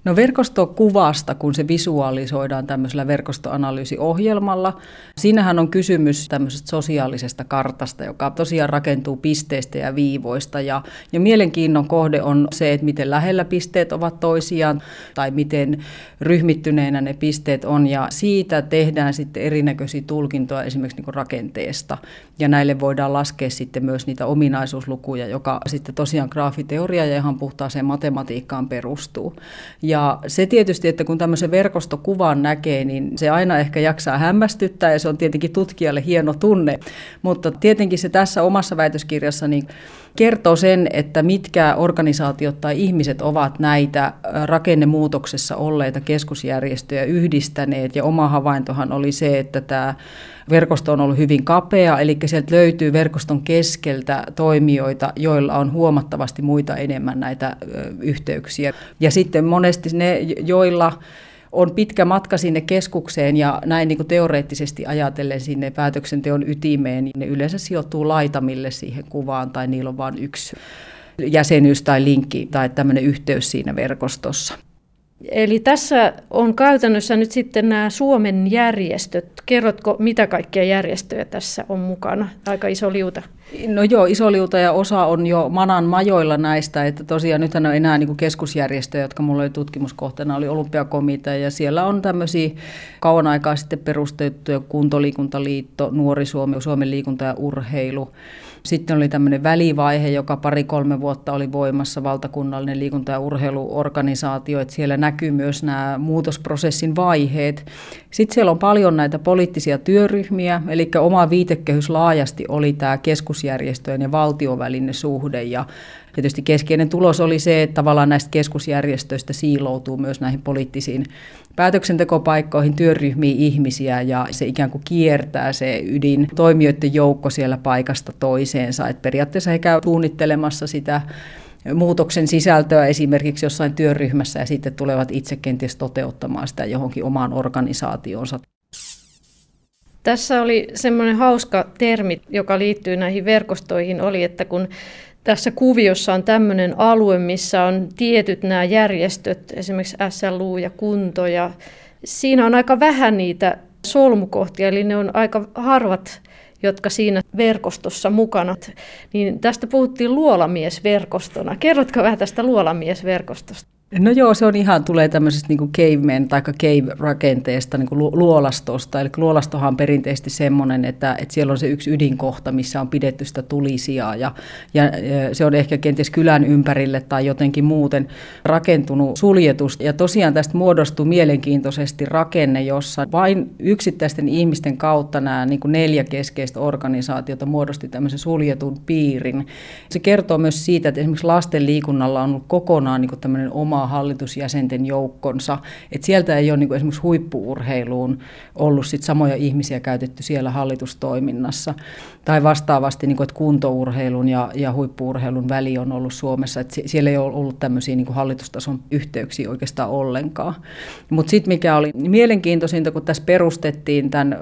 No verkostokuvasta, kun se visualisoidaan tämmöisellä verkostoanalyysiohjelmalla, siinähän on kysymys tämmöisestä sosiaalisesta kartasta, joka tosiaan rakentuu pisteistä ja viivoista. Ja, ja mielenkiinnon kohde on se, että miten lähellä pisteet ovat toisiaan tai miten ryhmittyneenä ne pisteet on. Ja siitä tehdään sitten erinäköisiä tulkintoja esimerkiksi niin rakenteesta. Ja näille voidaan laskea sitten myös niitä ominaisuuslukuja, joka sitten tosiaan graafiteoria ja ihan puhtaaseen matematiikkaan perustuu. Ja se tietysti, että kun tämmöisen verkostokuvan näkee, niin se aina ehkä jaksaa hämmästyttää ja se on tietenkin tutkijalle hieno tunne. Mutta tietenkin se tässä omassa väitöskirjassa niin kertoo sen, että mitkä organisaatiot tai ihmiset ovat näitä rakennemuutoksessa olleita keskusjärjestöjä yhdistäneet. Ja oma havaintohan oli se, että tämä verkosto on ollut hyvin kapea, eli sieltä löytyy verkoston keskeltä toimijoita, joilla on huomattavasti muita enemmän näitä yhteyksiä. Ja sitten monesti ne, joilla on pitkä matka sinne keskukseen ja näin niin kuin teoreettisesti ajatellen sinne päätöksenteon ytimeen, niin ne yleensä sijoittuu laitamille siihen kuvaan tai niillä on vain yksi jäsenyys tai linkki tai tämmöinen yhteys siinä verkostossa. Eli tässä on käytännössä nyt sitten nämä Suomen järjestöt. Kerrotko, mitä kaikkia järjestöjä tässä on mukana? Aika iso liuta. No joo, iso liuta ja osa on jo manan majoilla näistä, että tosiaan nythän on enää niin keskusjärjestöjä, jotka mulla oli tutkimuskohteena, oli olympiakomitea ja siellä on tämmöisiä kauan aikaa sitten perustettuja kuntoliikuntaliitto, Nuori Suomi, Suomen liikunta ja urheilu, sitten oli tämmöinen välivaihe, joka pari-kolme vuotta oli voimassa, valtakunnallinen liikunta- ja urheiluorganisaatio, että siellä näkyy myös nämä muutosprosessin vaiheet. Sitten siellä on paljon näitä poliittisia työryhmiä, eli oma viitekehys laajasti oli tämä keskusjärjestöjen ja valtion välinen suhde, ja Tietysti keskeinen tulos oli se, että tavallaan näistä keskusjärjestöistä siiloutuu myös näihin poliittisiin päätöksentekopaikkoihin, työryhmiin ihmisiä ja se ikään kuin kiertää se ydin toimijoiden joukko siellä paikasta toiseensa. Et periaatteessa he käy suunnittelemassa sitä muutoksen sisältöä esimerkiksi jossain työryhmässä ja sitten tulevat itse kenties toteuttamaan sitä johonkin omaan organisaationsa. Tässä oli semmoinen hauska termi, joka liittyy näihin verkostoihin, oli, että kun tässä kuviossa on tämmöinen alue, missä on tietyt nämä järjestöt, esimerkiksi SLU ja kunto, ja siinä on aika vähän niitä solmukohtia, eli ne on aika harvat, jotka siinä verkostossa mukana. Niin tästä puhuttiin luolamiesverkostona. Kerrotko vähän tästä luolamiesverkostosta? No joo, se on ihan, tulee tämmöisestä niin caveman tai cave-rakenteesta, niin luolastosta. Eli luolastohan on perinteisesti semmoinen, että, että siellä on se yksi ydinkohta, missä on pidetty sitä tulisijaa. Ja, ja se on ehkä kenties kylän ympärille tai jotenkin muuten rakentunut suljetus. Ja tosiaan tästä muodostuu mielenkiintoisesti rakenne, jossa vain yksittäisten ihmisten kautta nämä niin neljä keskeistä organisaatiota muodosti tämmöisen suljetun piirin. Se kertoo myös siitä, että esimerkiksi lasten liikunnalla on ollut kokonaan niin tämmöinen oma omaa hallitusjäsenten joukkonsa. Et sieltä ei ole niin esimerkiksi huippuurheiluun ollut sit samoja ihmisiä käytetty siellä hallitustoiminnassa. Tai vastaavasti, niin kuin, että kuntourheilun ja, ja huippuurheilun väli on ollut Suomessa. Et siellä ei ole ollut tämmöisiä niin kuin hallitustason yhteyksiä oikeastaan ollenkaan. Mutta sitten mikä oli mielenkiintoisinta, kun tässä perustettiin tämän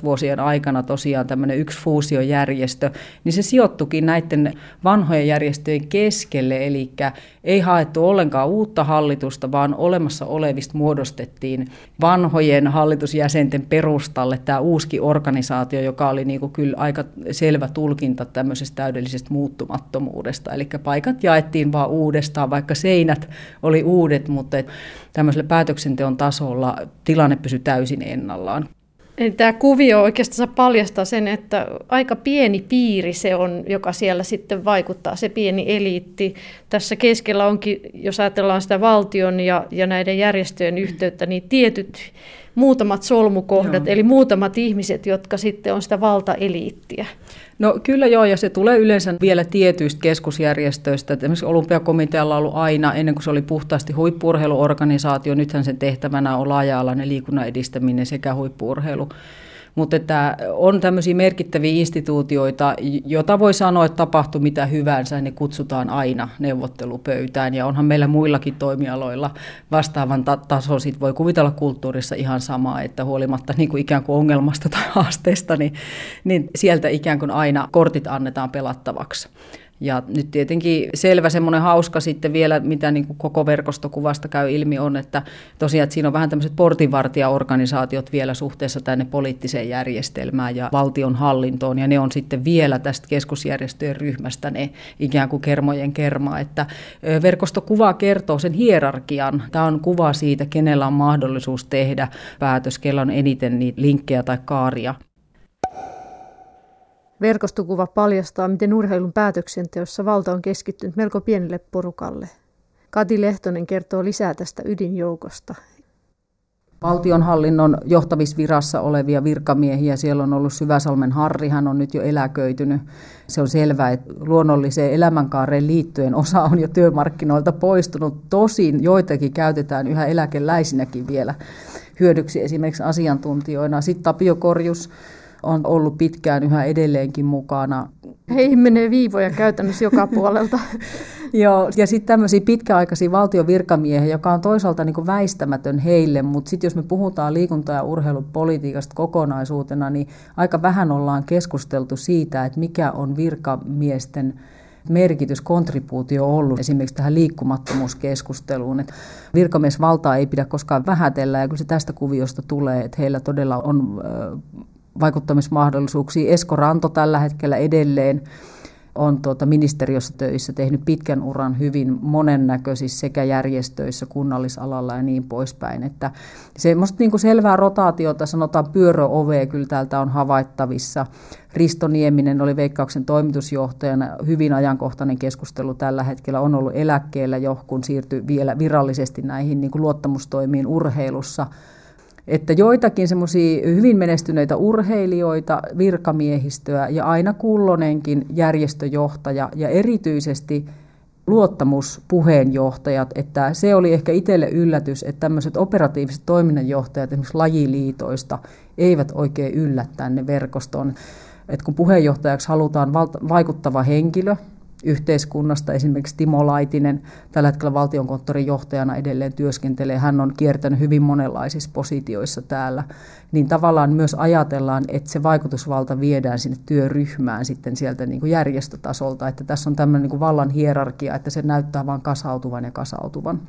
2008-2015 vuosien aikana tosiaan tämmöinen yksi fuusiojärjestö, niin se sijoittukin näiden vanhojen järjestöjen keskelle, eli ei haettu ollenkaan uutta hallitusta, vaan olemassa olevista muodostettiin vanhojen hallitusjäsenten perustalle tämä uusi organisaatio, joka oli niin kuin kyllä aika selvä tulkinta tämmöisestä täydellisestä muuttumattomuudesta. Eli paikat jaettiin vaan uudestaan, vaikka seinät oli uudet, mutta tämmöisellä päätöksenteon tasolla tilanne pysyi täysin ennallaan. Tämä kuvio oikeastaan paljastaa sen, että aika pieni piiri se on, joka siellä sitten vaikuttaa, se pieni eliitti. Tässä keskellä onkin, jos ajatellaan sitä valtion ja, ja näiden järjestöjen yhteyttä, niin tietyt muutamat solmukohdat, Joo. eli muutamat ihmiset, jotka sitten on sitä valtaeliittiä. No kyllä joo, ja se tulee yleensä vielä tietyistä keskusjärjestöistä. Että esimerkiksi Olympiakomitealla on ollut aina, ennen kuin se oli puhtaasti huippurheiluorganisaatio, nythän sen tehtävänä on laaja-alainen liikunnan edistäminen sekä huippurheilu. Mutta että on tämmöisiä merkittäviä instituutioita, jota voi sanoa, että tapahtuu mitä hyvänsä, ne kutsutaan aina neuvottelupöytään. Ja onhan meillä muillakin toimialoilla vastaavan ta- taso, sit voi kuvitella kulttuurissa ihan samaa, että huolimatta niin kuin ikään kuin ongelmasta tai haasteesta, niin, niin sieltä ikään kuin aina kortit annetaan pelattavaksi. Ja nyt tietenkin selvä semmoinen hauska sitten vielä, mitä niin kuin koko verkostokuvasta käy ilmi on, että tosiaan että siinä on vähän tämmöiset portinvartijaorganisaatiot vielä suhteessa tänne poliittiseen järjestelmään ja valtion hallintoon, ja ne on sitten vielä tästä keskusjärjestöjen ryhmästä ne ikään kuin kermojen kermaa, että verkostokuva kertoo sen hierarkian. Tämä on kuva siitä, kenellä on mahdollisuus tehdä päätös, kellä on eniten niitä linkkejä tai kaaria. Verkostokuva paljastaa, miten urheilun päätöksenteossa valta on keskittynyt melko pienelle porukalle. Kati Lehtonen kertoo lisää tästä ydinjoukosta. Valtionhallinnon johtavisvirassa olevia virkamiehiä, siellä on ollut Syväsalmen Harri, hän on nyt jo eläköitynyt. Se on selvää, että luonnolliseen elämänkaareen liittyen osa on jo työmarkkinoilta poistunut. Tosin joitakin käytetään yhä eläkeläisinäkin vielä hyödyksi esimerkiksi asiantuntijoina. Sitten Tapio Korjus, on ollut pitkään yhä edelleenkin mukana. Heihin menee viivoja käytännössä joka puolelta. Joo, ja sitten tämmöisiä pitkäaikaisia valtion virkamiehiä, joka on toisaalta niin väistämätön heille, mutta sitten jos me puhutaan liikunta- ja urheilupolitiikasta kokonaisuutena, niin aika vähän ollaan keskusteltu siitä, että mikä on virkamiesten merkitys, kontribuutio ollut esimerkiksi tähän liikkumattomuuskeskusteluun. Että virkamiesvaltaa ei pidä koskaan vähätellä ja kun se tästä kuviosta tulee, että heillä todella on vaikuttamismahdollisuuksia. Esko Ranto tällä hetkellä edelleen on tuota ministeriössä töissä, tehnyt pitkän uran hyvin monennäköisissä sekä järjestöissä, kunnallisalalla ja niin poispäin. Että semmoista niin kuin selvää rotaatiota, sanotaan pyöröovea kyllä täältä on havaittavissa. Risto Nieminen oli Veikkauksen toimitusjohtajana. Hyvin ajankohtainen keskustelu tällä hetkellä on ollut eläkkeellä jo, kun siirtyi vielä virallisesti näihin niin kuin luottamustoimiin urheilussa – että joitakin semmoisia hyvin menestyneitä urheilijoita, virkamiehistöä ja aina kullonenkin järjestöjohtaja ja erityisesti luottamuspuheenjohtajat, että se oli ehkä itselle yllätys, että tämmöiset operatiiviset toiminnanjohtajat esimerkiksi lajiliitoista eivät oikein yllä tänne verkostoon. että kun puheenjohtajaksi halutaan vaikuttava henkilö, yhteiskunnasta. Esimerkiksi Timo Laitinen tällä hetkellä valtionkonttorin johtajana edelleen työskentelee. Hän on kiertänyt hyvin monenlaisissa positioissa täällä. Niin tavallaan myös ajatellaan, että se vaikutusvalta viedään sinne työryhmään sitten sieltä niin kuin järjestötasolta. Että tässä on tämmöinen niin kuin vallan hierarkia, että se näyttää vain kasautuvan ja kasautuvan.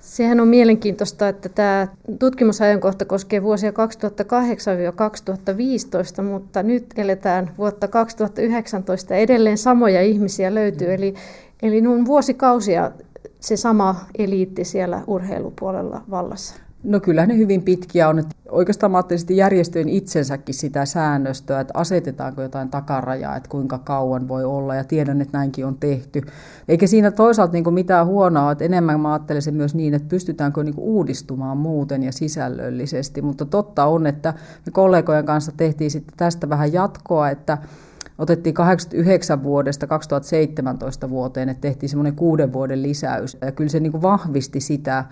Sehän on mielenkiintoista, että tämä tutkimusajankohta koskee vuosia 2008-2015, mutta nyt eletään vuotta 2019 edelleen samoja ihmisiä löytyy. Mm. Eli, eli on vuosikausia se sama eliitti siellä urheilupuolella vallassa. No kyllä ne hyvin pitkiä on. Että oikeastaan mä ajattelin järjestöjen itsensäkin sitä säännöstöä, että asetetaanko jotain takarajaa, että kuinka kauan voi olla, ja tiedän, että näinkin on tehty. Eikä siinä toisaalta niin mitään huonoa, että enemmän mä ajattelisin myös niin, että pystytäänkö niin uudistumaan muuten ja sisällöllisesti, mutta totta on, että me kollegojen kanssa tehtiin sitten tästä vähän jatkoa, että otettiin 89 vuodesta 2017 vuoteen, että tehtiin semmoinen kuuden vuoden lisäys, ja kyllä se niin vahvisti sitä,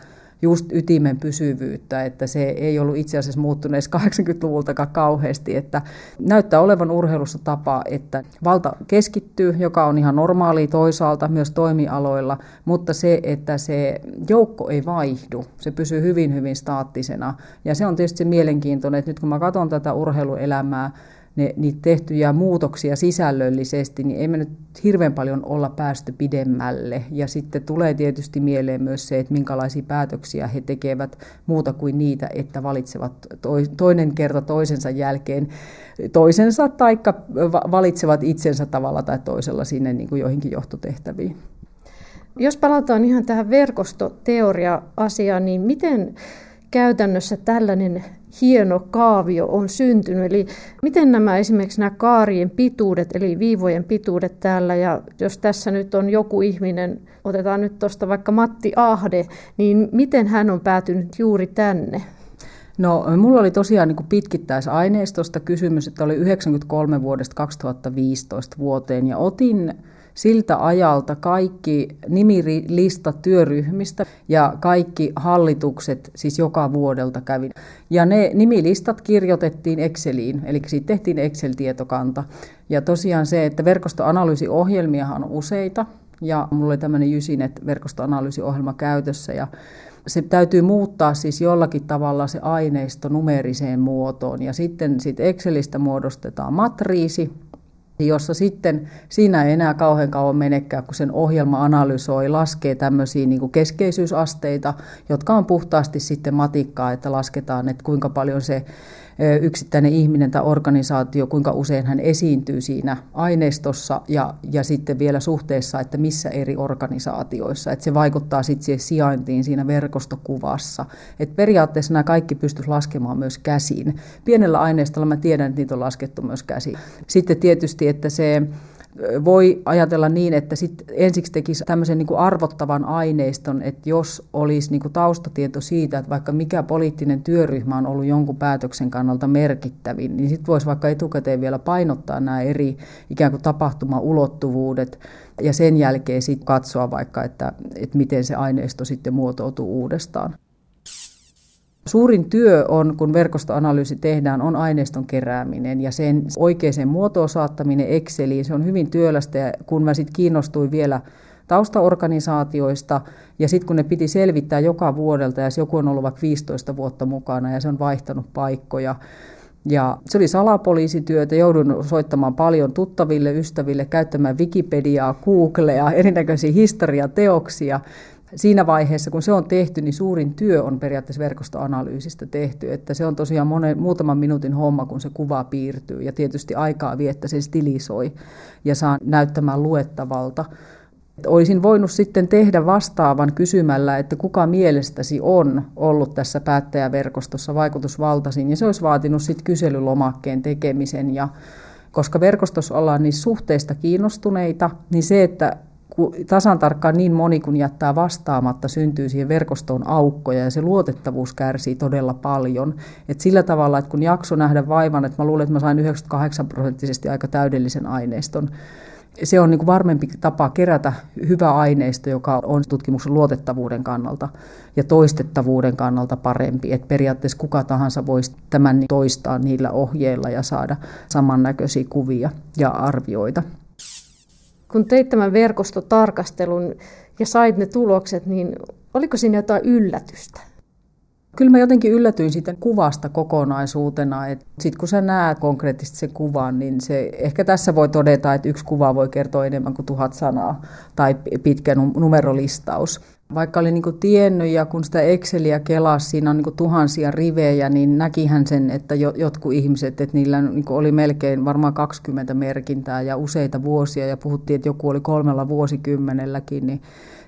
just ytimen pysyvyyttä, että se ei ollut itse asiassa muuttunut edes 80-luvultakaan kauheasti, että näyttää olevan urheilussa tapa, että valta keskittyy, joka on ihan normaali toisaalta myös toimialoilla, mutta se, että se joukko ei vaihdu, se pysyy hyvin, hyvin staattisena. Ja se on tietysti mielenkiintoinen, että nyt kun mä katson tätä urheiluelämää, ne, niitä tehtyjä muutoksia sisällöllisesti, niin ei me nyt hirveän paljon olla päästy pidemmälle. Ja sitten tulee tietysti mieleen myös se, että minkälaisia päätöksiä he tekevät muuta kuin niitä, että valitsevat toinen kerta toisensa jälkeen toisensa tai valitsevat itsensä tavalla tai toisella sinne niin kuin joihinkin johtotehtäviin. Jos palataan ihan tähän verkostoteoria-asiaan, niin miten käytännössä tällainen hieno kaavio on syntynyt. Eli miten nämä esimerkiksi nämä kaarien pituudet, eli viivojen pituudet täällä, ja jos tässä nyt on joku ihminen, otetaan nyt tuosta vaikka Matti Ahde, niin miten hän on päätynyt juuri tänne? No, mulla oli tosiaan niin pitkittäisaineistosta kysymys, että oli 93 vuodesta 2015 vuoteen, ja otin siltä ajalta kaikki nimilistat työryhmistä ja kaikki hallitukset, siis joka vuodelta kävin. Ja ne nimilistat kirjoitettiin Exceliin, eli siitä tehtiin Excel-tietokanta. Ja tosiaan se, että verkostoanalyysiohjelmiahan on useita, ja mulla oli tämmöinen Jysinet verkostoanalyysiohjelma käytössä, ja se täytyy muuttaa siis jollakin tavalla se aineisto numeriseen muotoon. Ja sitten sit Excelistä muodostetaan matriisi, jossa sitten siinä ei enää kauhean kauan menekään, kun sen ohjelma analysoi, laskee tämmöisiä niin keskeisyysasteita, jotka on puhtaasti sitten matikkaa, että lasketaan, että kuinka paljon se yksittäinen ihminen tai organisaatio, kuinka usein hän esiintyy siinä aineistossa ja, ja sitten vielä suhteessa, että missä eri organisaatioissa. Että se vaikuttaa sitten siihen sijaintiin siinä verkostokuvassa. Et periaatteessa nämä kaikki pystyisi laskemaan myös käsin. Pienellä aineistolla mä tiedän, että niitä on laskettu myös käsin. Sitten tietysti, että se voi ajatella niin, että sit ensiksi tekisi tämmöisen niin kuin arvottavan aineiston, että jos olisi niin kuin taustatieto siitä, että vaikka mikä poliittinen työryhmä on ollut jonkun päätöksen kannalta merkittävin, niin sitten voisi vaikka etukäteen vielä painottaa nämä eri ikään kuin tapahtumaulottuvuudet ja sen jälkeen sitten katsoa vaikka, että, että miten se aineisto sitten muotoutuu uudestaan. Suurin työ on, kun verkostoanalyysi tehdään, on aineiston kerääminen ja sen oikeaan muotoon saattaminen Exceliin. Se on hyvin työlästä ja kun mä sitten kiinnostuin vielä taustaorganisaatioista ja sitten kun ne piti selvittää joka vuodelta ja joku on ollut vaikka 15 vuotta mukana ja se on vaihtanut paikkoja, ja se oli salapoliisityötä, joudun soittamaan paljon tuttaville, ystäville, käyttämään Wikipediaa, Googlea, erinäköisiä historiateoksia siinä vaiheessa, kun se on tehty, niin suurin työ on periaatteessa verkostoanalyysistä tehty. Että se on tosiaan monen, muutaman minuutin homma, kun se kuva piirtyy. Ja tietysti aikaa vie, että se stilisoi ja saa näyttämään luettavalta. Olisin voinut sitten tehdä vastaavan kysymällä, että kuka mielestäsi on ollut tässä päättäjäverkostossa vaikutusvaltaisin, ja se olisi vaatinut sitten kyselylomakkeen tekemisen. Ja koska verkostossa ollaan niistä suhteista kiinnostuneita, niin se, että tasan tarkkaan niin moni kun jättää vastaamatta, syntyy siihen verkostoon aukkoja ja se luotettavuus kärsii todella paljon. Et sillä tavalla, että kun jakso nähdä vaivan, että mä luulen, että mä sain 98 prosenttisesti aika täydellisen aineiston, se on niin kuin varmempi tapa kerätä hyvä aineisto, joka on tutkimuksen luotettavuuden kannalta ja toistettavuuden kannalta parempi. Että periaatteessa kuka tahansa voisi tämän toistaa niillä ohjeilla ja saada samannäköisiä kuvia ja arvioita kun teit tämän verkostotarkastelun ja sait ne tulokset, niin oliko siinä jotain yllätystä? Kyllä mä jotenkin yllätyin siitä kuvasta kokonaisuutena. Sitten kun sä näet konkreettisesti sen kuvan, niin se, ehkä tässä voi todeta, että yksi kuva voi kertoa enemmän kuin tuhat sanaa tai pitkä numerolistaus. Vaikka oli niin tiennyt ja kun sitä Exceliä kelasi, siinä on niin tuhansia rivejä, niin näkihän sen, että jotkut ihmiset, että niillä niin oli melkein varmaan 20 merkintää ja useita vuosia ja puhuttiin, että joku oli kolmella vuosikymmenelläkin, niin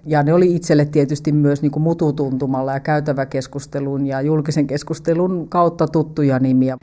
ja ne oli itselle tietysti myös niin kuin mututuntumalla ja käytäväkeskustelun ja julkisen keskustelun kautta tuttuja nimiä.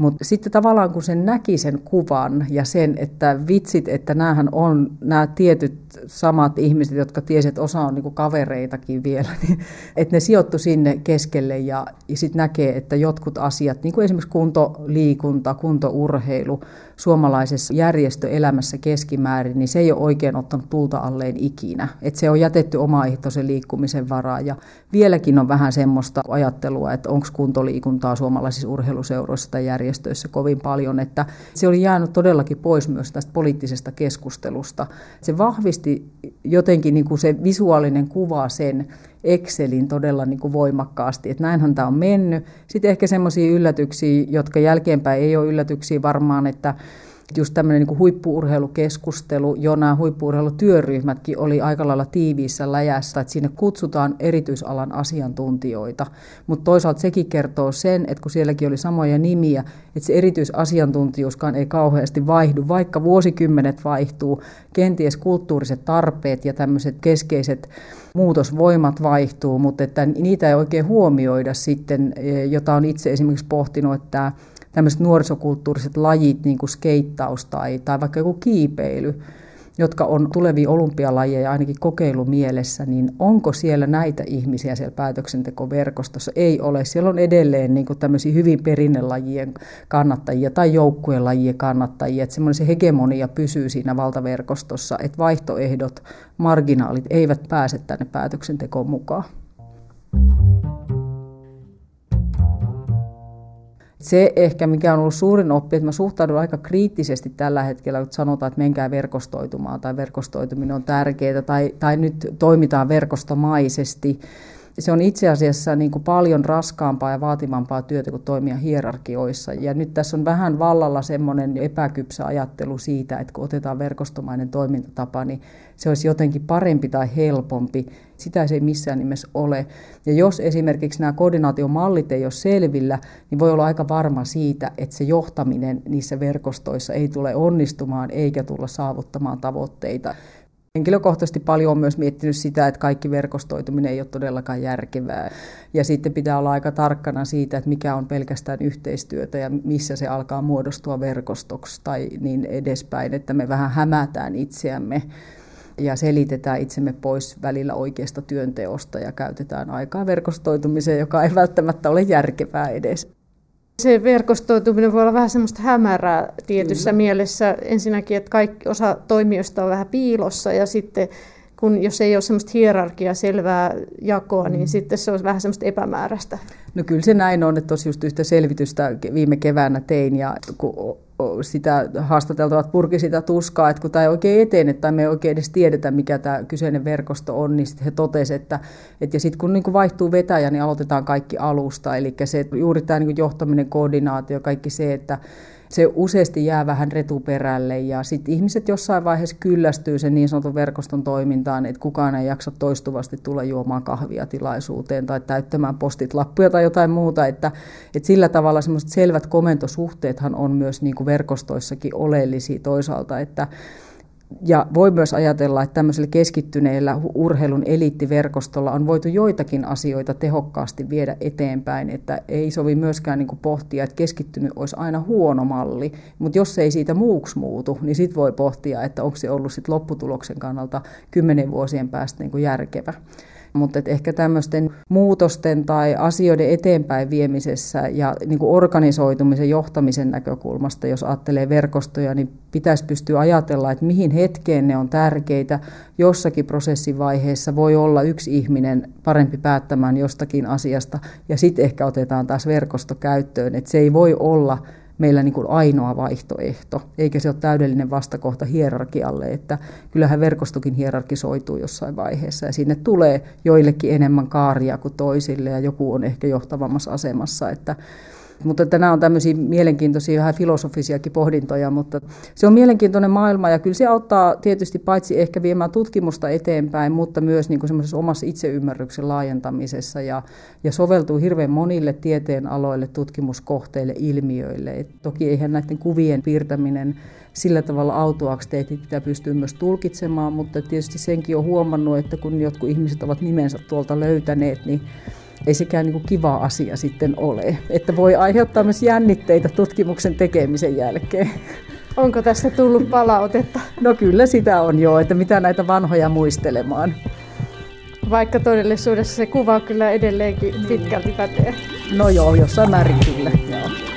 Mutta sitten tavallaan kun sen näki sen kuvan ja sen, että vitsit, että näähän on nämä tietyt samat ihmiset, jotka tiesivät, että osa on niinku kavereitakin vielä, niin että ne sijoittu sinne keskelle ja, ja sitten näkee, että jotkut asiat, niin kuin esimerkiksi kuntoliikunta, kuntourheilu suomalaisessa järjestöelämässä keskimäärin, niin se ei ole oikein ottanut tulta alleen ikinä. Että se on jätetty omaehtoisen liikkumisen varaan ja vieläkin on vähän semmoista ajattelua, että onko kuntoliikuntaa suomalaisissa urheiluseuroissa tai järjestöissä kovin paljon, että se oli jäänyt todellakin pois myös tästä poliittisesta keskustelusta. Se vahvisti jotenkin niin kuin se visuaalinen kuva sen Excelin todella niin kuin voimakkaasti, että näinhän tämä on mennyt. Sitten ehkä semmoisia yllätyksiä, jotka jälkeenpäin ei ole yllätyksiä varmaan, että just tämmöinen niin huippuurheilukeskustelu, jo nämä huippuurheilutyöryhmätkin oli aika lailla tiiviissä läjässä, että sinne kutsutaan erityisalan asiantuntijoita. Mutta toisaalta sekin kertoo sen, että kun sielläkin oli samoja nimiä, että se erityisasiantuntijuuskaan ei kauheasti vaihdu, vaikka vuosikymmenet vaihtuu, kenties kulttuuriset tarpeet ja tämmöiset keskeiset muutosvoimat vaihtuu, mutta että niitä ei oikein huomioida sitten, jota on itse esimerkiksi pohtinut, että tämmöiset nuorisokulttuuriset lajit, niin kuin skeittaus tai, tai vaikka joku kiipeily, jotka on tulevia olympialajeja ainakin kokeilumielessä, niin onko siellä näitä ihmisiä siellä päätöksentekoverkostossa? Ei ole. Siellä on edelleen niin tämmöisiä hyvin perinnelajien kannattajia tai joukkueen lajien kannattajia, että semmoinen se hegemonia pysyy siinä valtaverkostossa, että vaihtoehdot, marginaalit eivät pääse tänne päätöksentekoon mukaan. Se ehkä, mikä on ollut suurin oppi, että mä suhtaudun aika kriittisesti tällä hetkellä, kun sanotaan, että menkää verkostoitumaan tai verkostoituminen on tärkeää tai, tai nyt toimitaan verkostomaisesti. Se on itse asiassa niin kuin paljon raskaampaa ja vaativampaa työtä kuin toimia hierarkioissa. Ja nyt tässä on vähän vallalla semmoinen epäkypsä ajattelu siitä, että kun otetaan verkostomainen toimintatapa, niin se olisi jotenkin parempi tai helpompi. Sitä se ei missään nimessä ole. Ja jos esimerkiksi nämä koordinaatiomallit ei ole selvillä, niin voi olla aika varma siitä, että se johtaminen niissä verkostoissa ei tule onnistumaan eikä tulla saavuttamaan tavoitteita. Henkilökohtaisesti paljon on myös miettinyt sitä, että kaikki verkostoituminen ei ole todellakaan järkevää. Ja sitten pitää olla aika tarkkana siitä, että mikä on pelkästään yhteistyötä ja missä se alkaa muodostua verkostoksi tai niin edespäin, että me vähän hämätään itseämme ja selitetään itsemme pois välillä oikeasta työnteosta ja käytetään aikaa verkostoitumiseen, joka ei välttämättä ole järkevää edes. Se verkostoituminen voi olla vähän semmoista hämärää tietyssä Kyllä. mielessä. Ensinnäkin, että kaikki osa toimijoista on vähän piilossa ja sitten kun jos ei ole semmoista hierarkia, selvää jakoa, niin mm. sitten se on vähän semmoista epämääräistä. No kyllä se näin on, että tosi just yhtä selvitystä viime keväänä tein ja kun sitä haastateltavat purki sitä tuskaa, että kun tämä ei oikein etene tai me ei oikein edes tiedetä, mikä tämä kyseinen verkosto on, niin sitten he totesivat, että, että ja sitten kun niin kuin vaihtuu vetäjä, niin aloitetaan kaikki alusta. Eli se juuri tämä niin johtaminen, koordinaatio, kaikki se, että se useasti jää vähän retuperälle ja sitten ihmiset jossain vaiheessa kyllästyy sen niin sanotun verkoston toimintaan, että kukaan ei jaksa toistuvasti tulla juomaan kahvia tilaisuuteen tai täyttämään postit lappuja tai jotain muuta, että, että sillä tavalla semmoiset selvät komentosuhteethan on myös niin kuin verkostoissakin oleellisia toisaalta, että ja voi myös ajatella, että tämmöisellä keskittyneellä urheilun eliittiverkostolla on voitu joitakin asioita tehokkaasti viedä eteenpäin, että ei sovi myöskään niin kuin pohtia, että keskittynyt olisi aina huono malli, mutta jos ei siitä muuksi muutu, niin sitten voi pohtia, että onko se ollut sit lopputuloksen kannalta kymmenen vuosien päästä niin järkevä. Mutta ehkä tämmöisten muutosten tai asioiden eteenpäin viemisessä ja niin kuin organisoitumisen johtamisen näkökulmasta, jos ajattelee verkostoja, niin pitäisi pystyä ajatella, että mihin hetkeen ne on tärkeitä. Jossakin prosessivaiheessa voi olla yksi ihminen parempi päättämään jostakin asiasta ja sitten ehkä otetaan taas verkosto käyttöön. Että se ei voi olla meillä niin kuin ainoa vaihtoehto, eikä se ole täydellinen vastakohta hierarkialle, että kyllähän verkostokin hierarkisoituu jossain vaiheessa. Ja sinne tulee joillekin enemmän kaaria kuin toisille ja joku on ehkä johtavammassa asemassa, että mutta että nämä on tämmöisiä mielenkiintoisia, vähän filosofisiakin pohdintoja, mutta se on mielenkiintoinen maailma ja kyllä se auttaa tietysti paitsi ehkä viemään tutkimusta eteenpäin, mutta myös niin kuin omassa itseymmärryksen laajentamisessa ja, ja soveltuu hirveän monille tieteen aloille, tutkimuskohteille, ilmiöille. Et toki eihän näiden kuvien piirtäminen sillä tavalla autuaksi pitää pystyä myös tulkitsemaan, mutta tietysti senkin on huomannut, että kun jotkut ihmiset ovat nimensä tuolta löytäneet, niin ei sekään niin kuin kiva asia sitten ole. Että voi aiheuttaa myös jännitteitä tutkimuksen tekemisen jälkeen. Onko tästä tullut palautetta? No kyllä sitä on jo, että mitä näitä vanhoja muistelemaan. Vaikka todellisuudessa se kuva kyllä edelleenkin pitkälti pätee. No joo, jossain määrin kyllä. Joo.